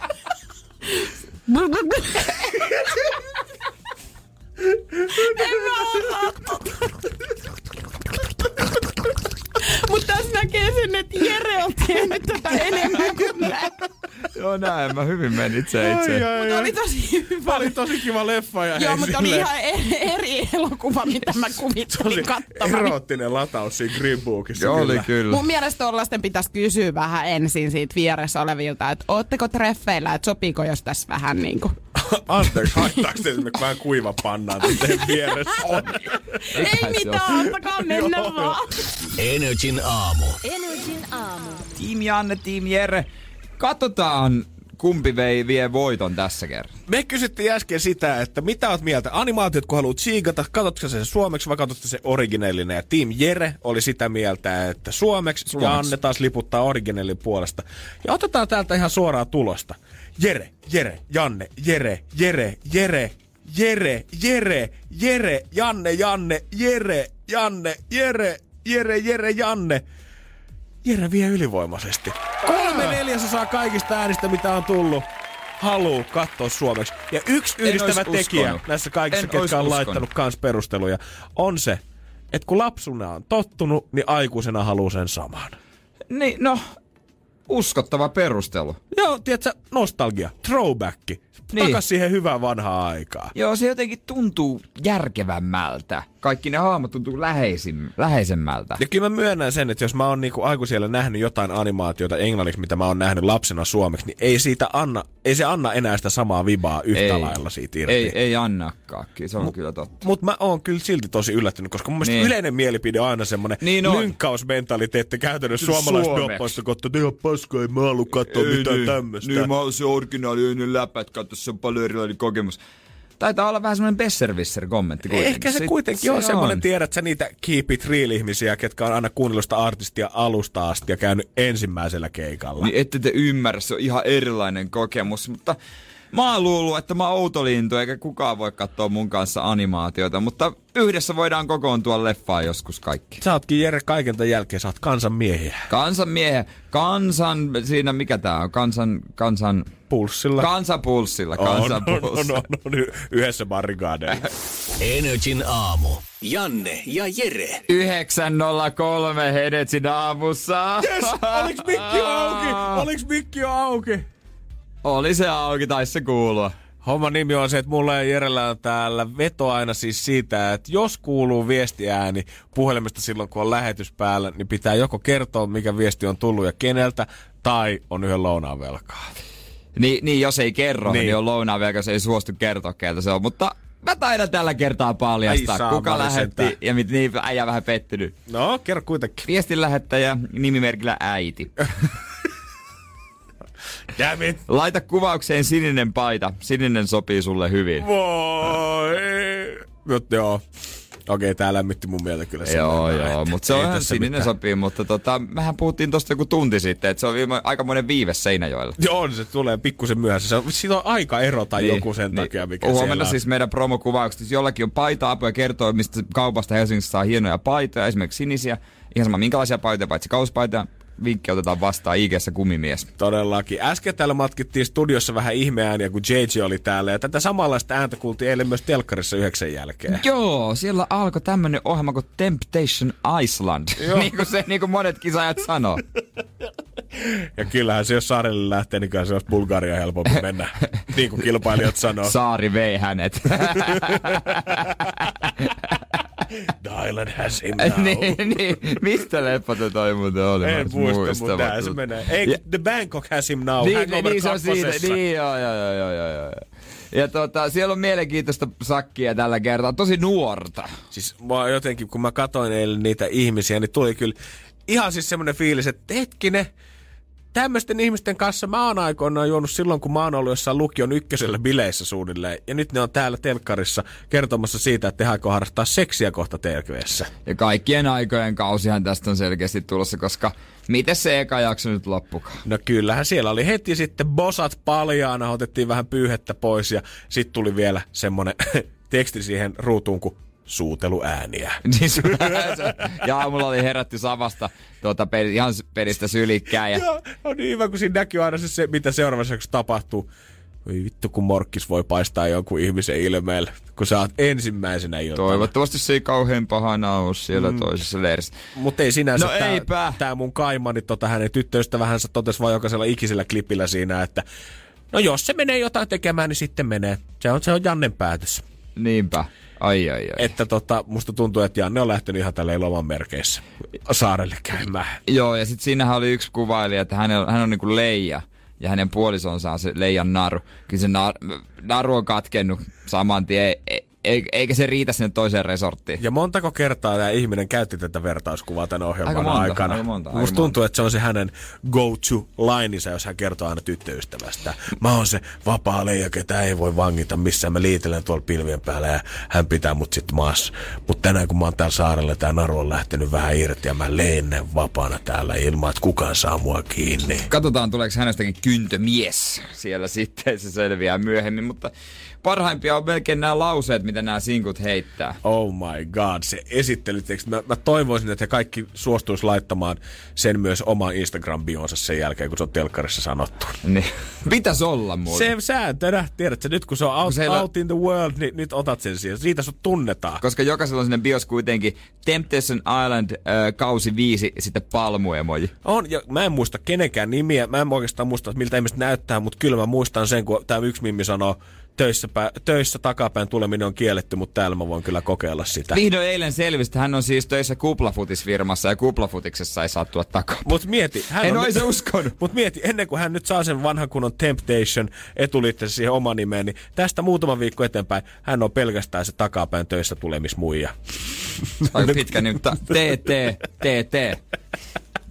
en mä osaa. Mutta tässä näkee sen, että Jere on tehnyt tätä enemmän kuin mä. No näin, mä hyvin menit se itse. Mutta oli tosi hyvä. Oli tosi kiva leffa. Ja Joo, mutta oli ihan eri elokuva, mitä mä kuvittelin kattavani. eroottinen lataus siinä Green Bookissa. Joo, oli kyllä. Mun mielestä tollasten pitäisi kysyä vähän ensin siitä vieressä olevilta, että ootteko treffeillä, että sopiiko jos tässä vähän niinku... Anteeksi, haittaako te esimerkiksi vähän kuiva pannaan teidän vieressä? Ei mitään, antakaa mennä vaan. Energin aamu. Energin aamu. Tiim Janne, Tiim Jere. Katsotaan, kumpi vei vie voiton tässä kerran. Me kysyttiin äsken sitä, että mitä oot mieltä animaatiot, kun haluat siikata, katsotko sen suomeksi vai katsotko se originellinen? Ja Team Jere oli sitä mieltä, että suomeksi, suomeksi. ja Anne taas liputtaa originellin puolesta. Ja otetaan täältä ihan suoraa tulosta. Jere, Jere, Janne, Jere, Jere, Jere, Jere, Jere, Jere, Janne, Janne, Jere, Janne, Jere, Jere, Jere, Janne. Jere vie ylivoimaisesti. Kolme neljäsosaa kaikista äänistä, mitä on tullut, haluu katsoa suomeksi. Ja yksi yhdistävä tekijä uskonut. näissä kaikissa, En ketkä on uskonut. laittanut kans perusteluja, on se, että kun lapsuna on tottunut, niin aikuisena haluaa sen saman. Niin, no, uskottava perustelu. Joo, tiedätkö, nostalgia, throwback, Niin. takas siihen hyvään vanhaan aikaan. Joo, se jotenkin tuntuu järkevämmältä. Kaikki ne hahmot tuntuu läheisim, läheisemmältä. Ja kyllä mä myönnän sen, että jos mä oon niinku aikuisiellä nähnyt jotain animaatiota englanniksi, mitä mä oon nähnyt lapsena suomeksi, niin ei siitä anna, ei se anna enää sitä samaa vibaa yhtä ei, lailla siitä irti. Ei, ei annakaan, se on kyllä totta. Mutta mä oon kyllä silti tosi yllättynyt, koska mun mielestä Niin. yleinen mielipide on aina semmonen Niin niin on. lynkkausmentaliteetti käytännössä Suomeksi. suomalaiset doppaista katsoa, että ihan paska, ei mä halua katsoa mitään tämmöstä. Niin, mä oon se originaali läpät, katso, se on paljon erilainen kokemus. Taitaa olla vähän semmoinen besserwisser-kommentti kuitenkin. Ehkä se Sit- kuitenkin on semmoinen, tiedät sä niitä keep it real ihmisiä, ketkä on aina kuunnellut sitä artistia alusta asti ja käynyt ensimmäisellä keikalla. Niin ette te ymmärrä, se on ihan erilainen kokemus, mutta mä oon luullut, että mä oon outolintu, eikä kukaan voi katsoa mun kanssa animaatiota, mutta yhdessä voidaan kokoontua leffaan joskus kaikki. Sä ootkin Jere kaiken tämän jälkeen, sä oot kansan miehiä. Kansan miehe, kansan, siinä mikä tää on, kansan, kansan, Pulssilla. kansapulssilla, on, on, kansanpulssilla. on, on, on, y- yhdessä barrikaadeilla. [LAUGHS] Energin aamu. Janne ja Jere. 9.03 Hedetsin aamussa. Yes, oliks mikki auki? [LAUGHS] Oliks mikki auki? Oli se auki, taisi se kuulua. Homman nimi on se, että mulla ja Jerellä on täällä veto aina siis siitä, että jos kuuluu viestiääni puhelimesta silloin, kun on lähetys päällä, niin pitää joko kertoa, mikä viesti on tullut ja keneltä, tai on yhden lounaan velkaa. Niin, niin jos ei kerro, niin, Niin. on lounaan vielä, jos ei suostu kertoa, keltä se on. Mutta mä taidan tällä kertaa paljastaa, Ai kuka lähetti sentään. ja mit, niin äijä vähän pettynyt. No, kerro kuitenkin. Viestin lähettäjä nimimerkillä äiti. [LAUGHS] Damn it. Laita kuvaukseen sininen paita. Sininen sopii sulle hyvin. Voi. Mutta joo. Okei, tää lämmitti mun mieltä kyllä sen Joo, verran, joo, mutta se on ihan sininen mitään. sopii, mutta tota, mehän puhuttiin tosta joku tunti sitten, että se on viime, aikamoinen viive Seinäjoella. Joo, on, se tulee pikkusen myöhässä. Se on, siitä on aika ero tai niin, joku sen takia, mikä Huomenna siellä on. siis meidän promokuvaukset. Jos jollakin on paita-apu ja kertoo, mistä kaupasta Helsingissä saa hienoja paitoja, esimerkiksi sinisiä. Ihan sama minkälaisia paitoja, paitsi kauspaitoja. Vinkki otetaan vastaan ig kumimies. Todellakin. Äsken täällä matkittiin studiossa vähän ihmeääniä, kun JJ oli täällä. Ja tätä samanlaista ääntä kuultiin eilen myös telkkarissa yhdeksän jälkeen. Joo, siellä alkoi tämmönen ohjelma kuin Temptation Iceland. [LAUGHS] niin kuin se, niin kuin monet kisaajat sanoo. Ja kyllähän se, jos saarelle lähtee, niin kyllä se olisi Bulgaria helpompi mennä. niin kuin kilpailijat sanoo. [LAUGHS] Saari vei hänet. [LAUGHS] Island has him [LAUGHS] now. niin, niin. Mistä leppote toi muuten oli? En en muista, mutta näin se menee. Ei, Ja- The Bangkok has him now. Niin, Hangover niin, niin, se on kakkosessa. Niin, joo, joo, joo, joo, joo, joo. Ja tota, siellä on mielenkiintoista sakkia tällä kertaa. Tosi nuorta. Siis mä jotenkin, kun mä katoin eilen niitä ihmisiä, niin tuli kyllä ihan siis semmoinen fiilis, että hetkinen, tämmöisten ihmisten kanssa mä oon aikoinaan juonut silloin, kun mä oon ollut jossain lukion ykkösellä bileissä suunnilleen. Ja nyt ne on täällä telkkarissa kertomassa siitä, että tehdäänkö harrastaa seksiä kohta TLVssä. Ja kaikkien aikojen kausihan tästä on selkeästi tulossa, koska miten se eka jakso nyt loppukaan? No kyllähän siellä oli heti sitten bosat paljaana, otettiin vähän pyyhettä pois ja sitten tuli vielä semmonen [LAUGHS] teksti siihen ruutuun kuin suuteluääniä. [LAUGHS] Niin se- ja aamulla oli herätty Savasta tuota, peli, ihan pelistä sylikkään. Ja, Joo, on niin hyvä, kun siinä näkyy aina se, se mitä seuraavassa jaksossa tapahtuu. Voi vittu, kun morkkis voi paistaa jonkun ihmisen ilmeelle, kun sä oot ensimmäisenä iltana. Toivottavasti se ei kauhean pahana ole siellä mm. toisessa leirissä. Mutta ei sinänsä No tää, eipä. tää mun kaimani tota hänen tyttöystävänsä totesi vaan jokaisella ikisellä klipillä siinä, että no jos se menee jotain tekemään, niin sitten menee. Se on, se on Jannen päätös. Niinpä. Ai ai ai. Että tota, musta tuntuu, että Janne on lähtenyt ihan tälleen loman merkeissä saarelle käymään. Joo, ja sitten siinähän oli yksi kuvailija, että hän on, hän on niinku leija. Ja hänen puolisonsa on se leijan naru. Kyllä se nar, naru on katkennut saman tien. E, eikä se riitä sinne toiseen resorttiin. Ja montako kertaa tämä ihminen käytti tätä vertauskuvaa tämän ohjelman Aika monta, aikana? aika monta, aika Musta tuntuu, että se on se hänen go-to-laininsa, jos hän kertoo aina tyttöystävästä. Mä oon se vapaa leija, ketä ei voi vangita missään. Mä liitelen tuolla pilvien päällä ja hän pitää mut sit maassa. Mutta tänään kun mä oon täällä saarella, tää naru on lähtenyt vähän irti ja mä leinen vapaana täällä ilman, että kukaan saa mua kiinni. Katsotaan, tuleeko hänestäkin kyntömies siellä sitten, se selviää myöhemmin, mutta parhaimpia on melkein nämä lauseet, mitä nämä sinkut heittää. Oh my god, se esittelyteksti. Mä, mä toivoisin, että he kaikki suostuis laittamaan sen myös omaan Instagram-bionsa sen jälkeen, kun se on telkkarissa sanottu. [LAUGHS] Niin. Pitäis olla muuten. Se sääntönä, tiedätkö, nyt kun se on out, se out in the world, niin nyt otat sen siihen. Siitä sut tunnetaan. Koska jokaisella on sinne bios kuitenkin Temptation Island äh, kausi viisi, sitten palmuemoji. On, ja mä en muista kenenkään nimiä, mä en oikeastaan muista, miltä ihmiset näyttää, mutta kyllä mä muistan sen, kun tämä yksi mimmi sanoo, töissä, pä, töissä takapäin tuleminen on kielletty, mutta täällä mä voin kyllä kokeilla sitä. Vihdoin eilen selvisi, että hän on siis töissä kuplafutisfirmassa ja kuplafutiksessa ei saa tulla takaa. Mut mieti, hän En on ois uskonut. Mut mieti, ennen kuin hän nyt saa sen vanhan kunnon Temptation etuliitteessä siihen oman nimeen, niin tästä muutama viikko eteenpäin hän on pelkästään se takapäin töissä tulemismuija. Aika pitkä nyt. Ta- T,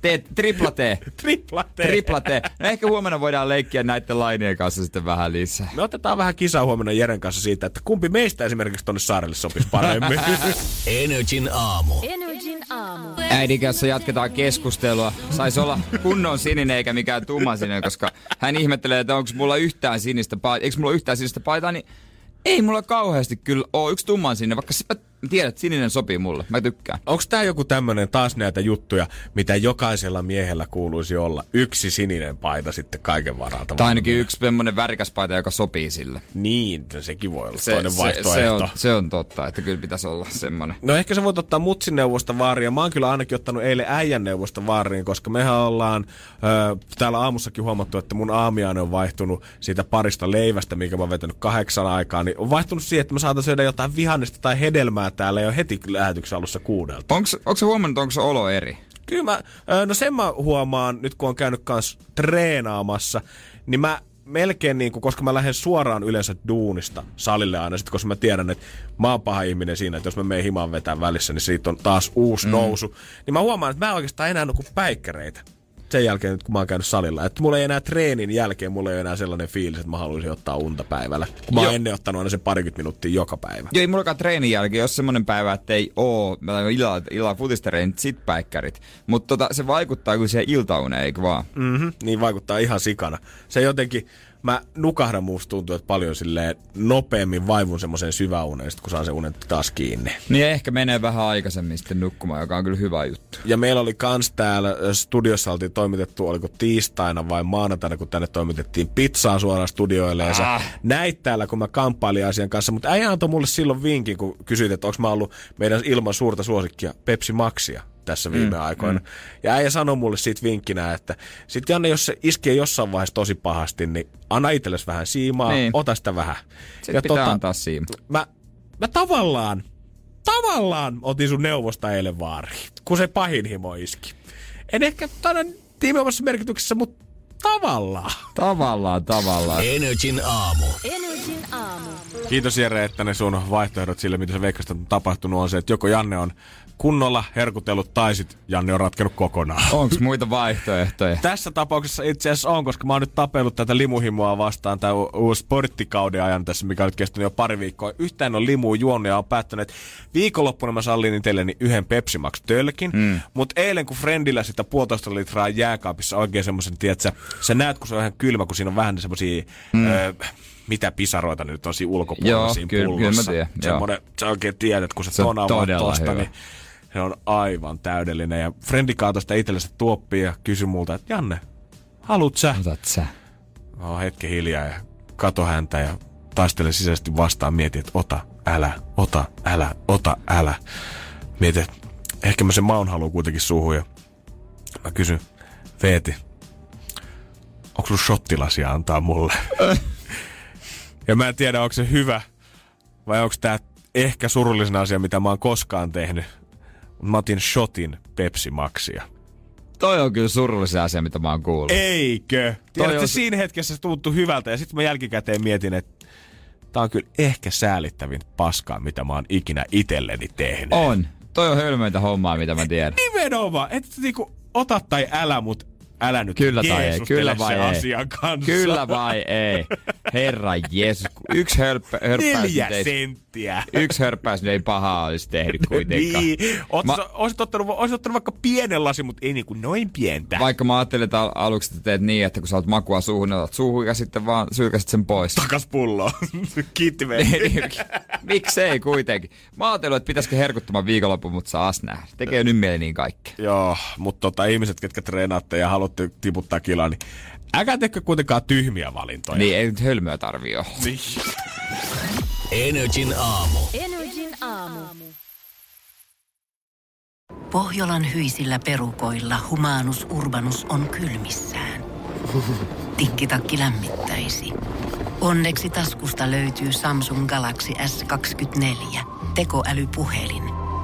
T, T, T. T, tripla T. [LAUGHS] Tripla T. Tripla T. No ehkä huomenna voidaan leikkiä näiden lainien kanssa sitten vähän lisää. Me otetaan vähän kisaa huomenna Jeren kanssa siitä, että kumpi meistä esimerkiksi tonne saarelle sopisi paremmin. [LAUGHS] Energin aamu. Energin aamu. Äidin kanssa jatketaan keskustelua. Saisi olla kunnon sininen eikä mikään tumma sininen, koska hän ihmettelee, että onko mulla yhtään sinistä paitaa. Eikö mulla yhtään sinistä paitaa, niin ei mulla kauheasti kyllä ole yksi tumman sininen, vaikka sä tiedät, että sininen sopii mulle. Mä tykkään. Onko tämä joku tämmönen taas näitä juttuja, mitä jokaisella miehellä kuuluisi olla? Yksi sininen paita sitten kaiken varalta. Tai ainakin yksi semmonen värikäs paita, joka sopii sille. Niin, sekin voi olla Se, toinen se, vaihtoehto. se, on, se on totta, että kyllä pitäisi olla semmonen. No ehkä sä voit ottaa mutsin neuvosta vaaria. Mä oon kyllä ainakin ottanut eilen äijän neuvosta vaariin, koska mehän ollaan ö, täällä aamussakin huomattu, että mun aamiainen on vaihtunut siitä parista leivästä, minkä mä oon vetänyt kahdeksan aikaa, niin on vaihtunut siihen, että mä saatan syödä jotain vihannesta tai hedelmää täällä jo heti lähetyksen alussa kuudelta. Onko, se huomannut, onko se olo eri? Kyllä mä, no sen mä huomaan nyt kun on käynyt kans treenaamassa, niin mä melkein niin kuin, koska mä lähden suoraan yleensä duunista salille aina, sit koska mä tiedän, että mä oon paha ihminen siinä, että jos mä menen himaan vetää välissä, niin siitä on taas uusi mm. nousu. Niin mä huomaan, että mä en oikeastaan enää nuku päikkäreitä sen jälkeen, nyt kun mä oon käynyt salilla. Että mulla ei enää treenin jälkeen, mulla ei enää sellainen fiilis, että mä haluaisin ottaa unta päivällä. Kun mä oon Joo. ennen ottanut aina sen parikymmentä minuuttia joka päivä. Joo, ei mullakaan treenin jälkeen, jos semmonen päivä, että ei oo, mä oon illalla, illalla futistereen, sit päikkärit. Mutta tota, se vaikuttaa kyllä siihen iltauneen, eikö vaan? Mm-hmm, niin vaikuttaa ihan sikana. Se jotenkin, mä nukahdan musta tuntuu, että paljon silleen nopeammin vaivun semmoiseen syväuneen, kun saan sen unen taas kiinni. Niin ehkä menee vähän aikaisemmin sitten nukkumaan, joka on kyllä hyvä juttu. Ja meillä oli kans täällä studiossa oltiin toimitettu, oliko tiistaina vai maanantaina, kun tänne toimitettiin pizzaa suoraan studioille. Ja sä Ah. näit täällä, kun mä kamppailin asian kanssa, mutta äijä antoi mulle silloin vinkin, kun kysyit, että onko mä ollut meidän ilman suurta suosikkia Pepsi Maxia tässä viime mm, aikoina. Mm. Ja äijä sanoi mulle siitä vinkkinä, että sit Janne, jos se iskee jossain vaiheessa tosi pahasti, niin anna itsellesi vähän siimaa, Niin. ota sitä vähän. Sitten pitää antaa siima. Mä, mä tavallaan, tavallaan otin sun neuvosta eilen vaariin, kun se pahin himo iski. En ehkä tänä tiimeomassa merkityksessä, mutta tavallaan. Tavallaan, tavallaan. Energin aamu. Energin aamu. Kiitos Jere, että ne sun vaihtoehdot sille, mitä se veikkasta on tapahtunut, on se, että joko Janne on kunnolla herkutellut tai sit Janne on ratkenut kokonaan. Onks muita vaihtoehtoja? [LAUGHS] Tässä tapauksessa itse asiassa on, koska mä oon nyt tapellut tätä limuhimoa vastaan tämä uusi sporttikauden ajan tässä, mikä on nyt kestänyt jo pari viikkoa. Yhtään on limu juonut ja on päättänyt, että viikonloppuna mä sallin itselleni yhden Pepsi Max tölkin. Mm. Mutta eilen kun Friendillä sitä puolitoista litraa jääkaapissa oikein semmoisen, tiedätkö, sä näet kun se on ihan kylmä, kun siinä on vähän semmosia, mm. öö, mitä pisaroita nyt on siinä ulkopuolella Joo, siinä kyllä- pullossa. kyllä mä tiedän, joo. Semmoinen, sä oikein tiedät, kun sä Se on tosta, hyvä. niin se on aivan täydellinen. Ja Frendi kaatoi sitä itsellensä tuoppia ja kysyi multa, että Janne, haluut sä? Otat sä. Mä oon hetken hiljaa ja kato häntä ja taistelen sisäisesti vastaan. Mietin, että ota, älä, ota, älä, ota, älä. Mietin, että ehkä mä sen maun haluan kuitenkin suuhun ja mä kysyn, Veeti, onko sulla shottilasia antaa mulle? [LAUGHS] ja mä en tiedä, onko se hyvä vai onko tää ehkä surullisin asia, mitä mä oon koskaan tehnyt. Mä otin shotin Pepsi Maxia. Toi on kyllä surullisen asia, mitä mä oon kuullut. Eikö? Tiedätkö, on- siinä hetkessä se tuntui hyvältä ja sitten mä jälkikäteen mietin, että tää on kyllä ehkä säälittävin paskaa, mitä mä oon ikinä itselleni tehnyt. On. Toi on hölmöintä hommaa, mitä mä tiedän. Nimenomaan, että niinku ota tai älä, mut älä nyt Kyllä tai ei, kyllä vai ei. asian kanssa. Kyllä vai ei? Herra Jeesus. Yksi hörppä, hörppäys Neljä senttiä. yksi hörppäys ei pahaa olisi tehnyt kuitenkaan. [LAUGHS] Niin. Oot, Mä- olisit, ottanut, olisit ottanut vaikka pienen lasin, mutta ei niinku noin pientä. Vaikka mä ajattelin, että al- aluksi että teet niin, että kun sä oot makua suuhun, niin otat suuhun ja sitten vaan sylkäsit sen pois. Takas pulloon. [LAUGHS] Kiitti meitä. Miksei kuitenkin? Mä ajattelin, että pitäisikö herkuttoman viikonloppu, mutta saas nähdä. Tekee nyt mieli niin kaikkea. Joo, mutta tota, ihmiset, ketkä treenaatte ja haluatte tiputtaa kilaa, niin älkää tekö kuitenkaan tyhmiä valintoja. Niin ei nyt hölmöä tarvii olla. Niin. Energin aamu. Energin aamu. Pohjolan hyisillä perukoilla humanus urbanus on kylmissään. Tikkitakki lämmittäisi. Onneksi taskusta löytyy Samsung Galaxy S24 tekoälypuhelin.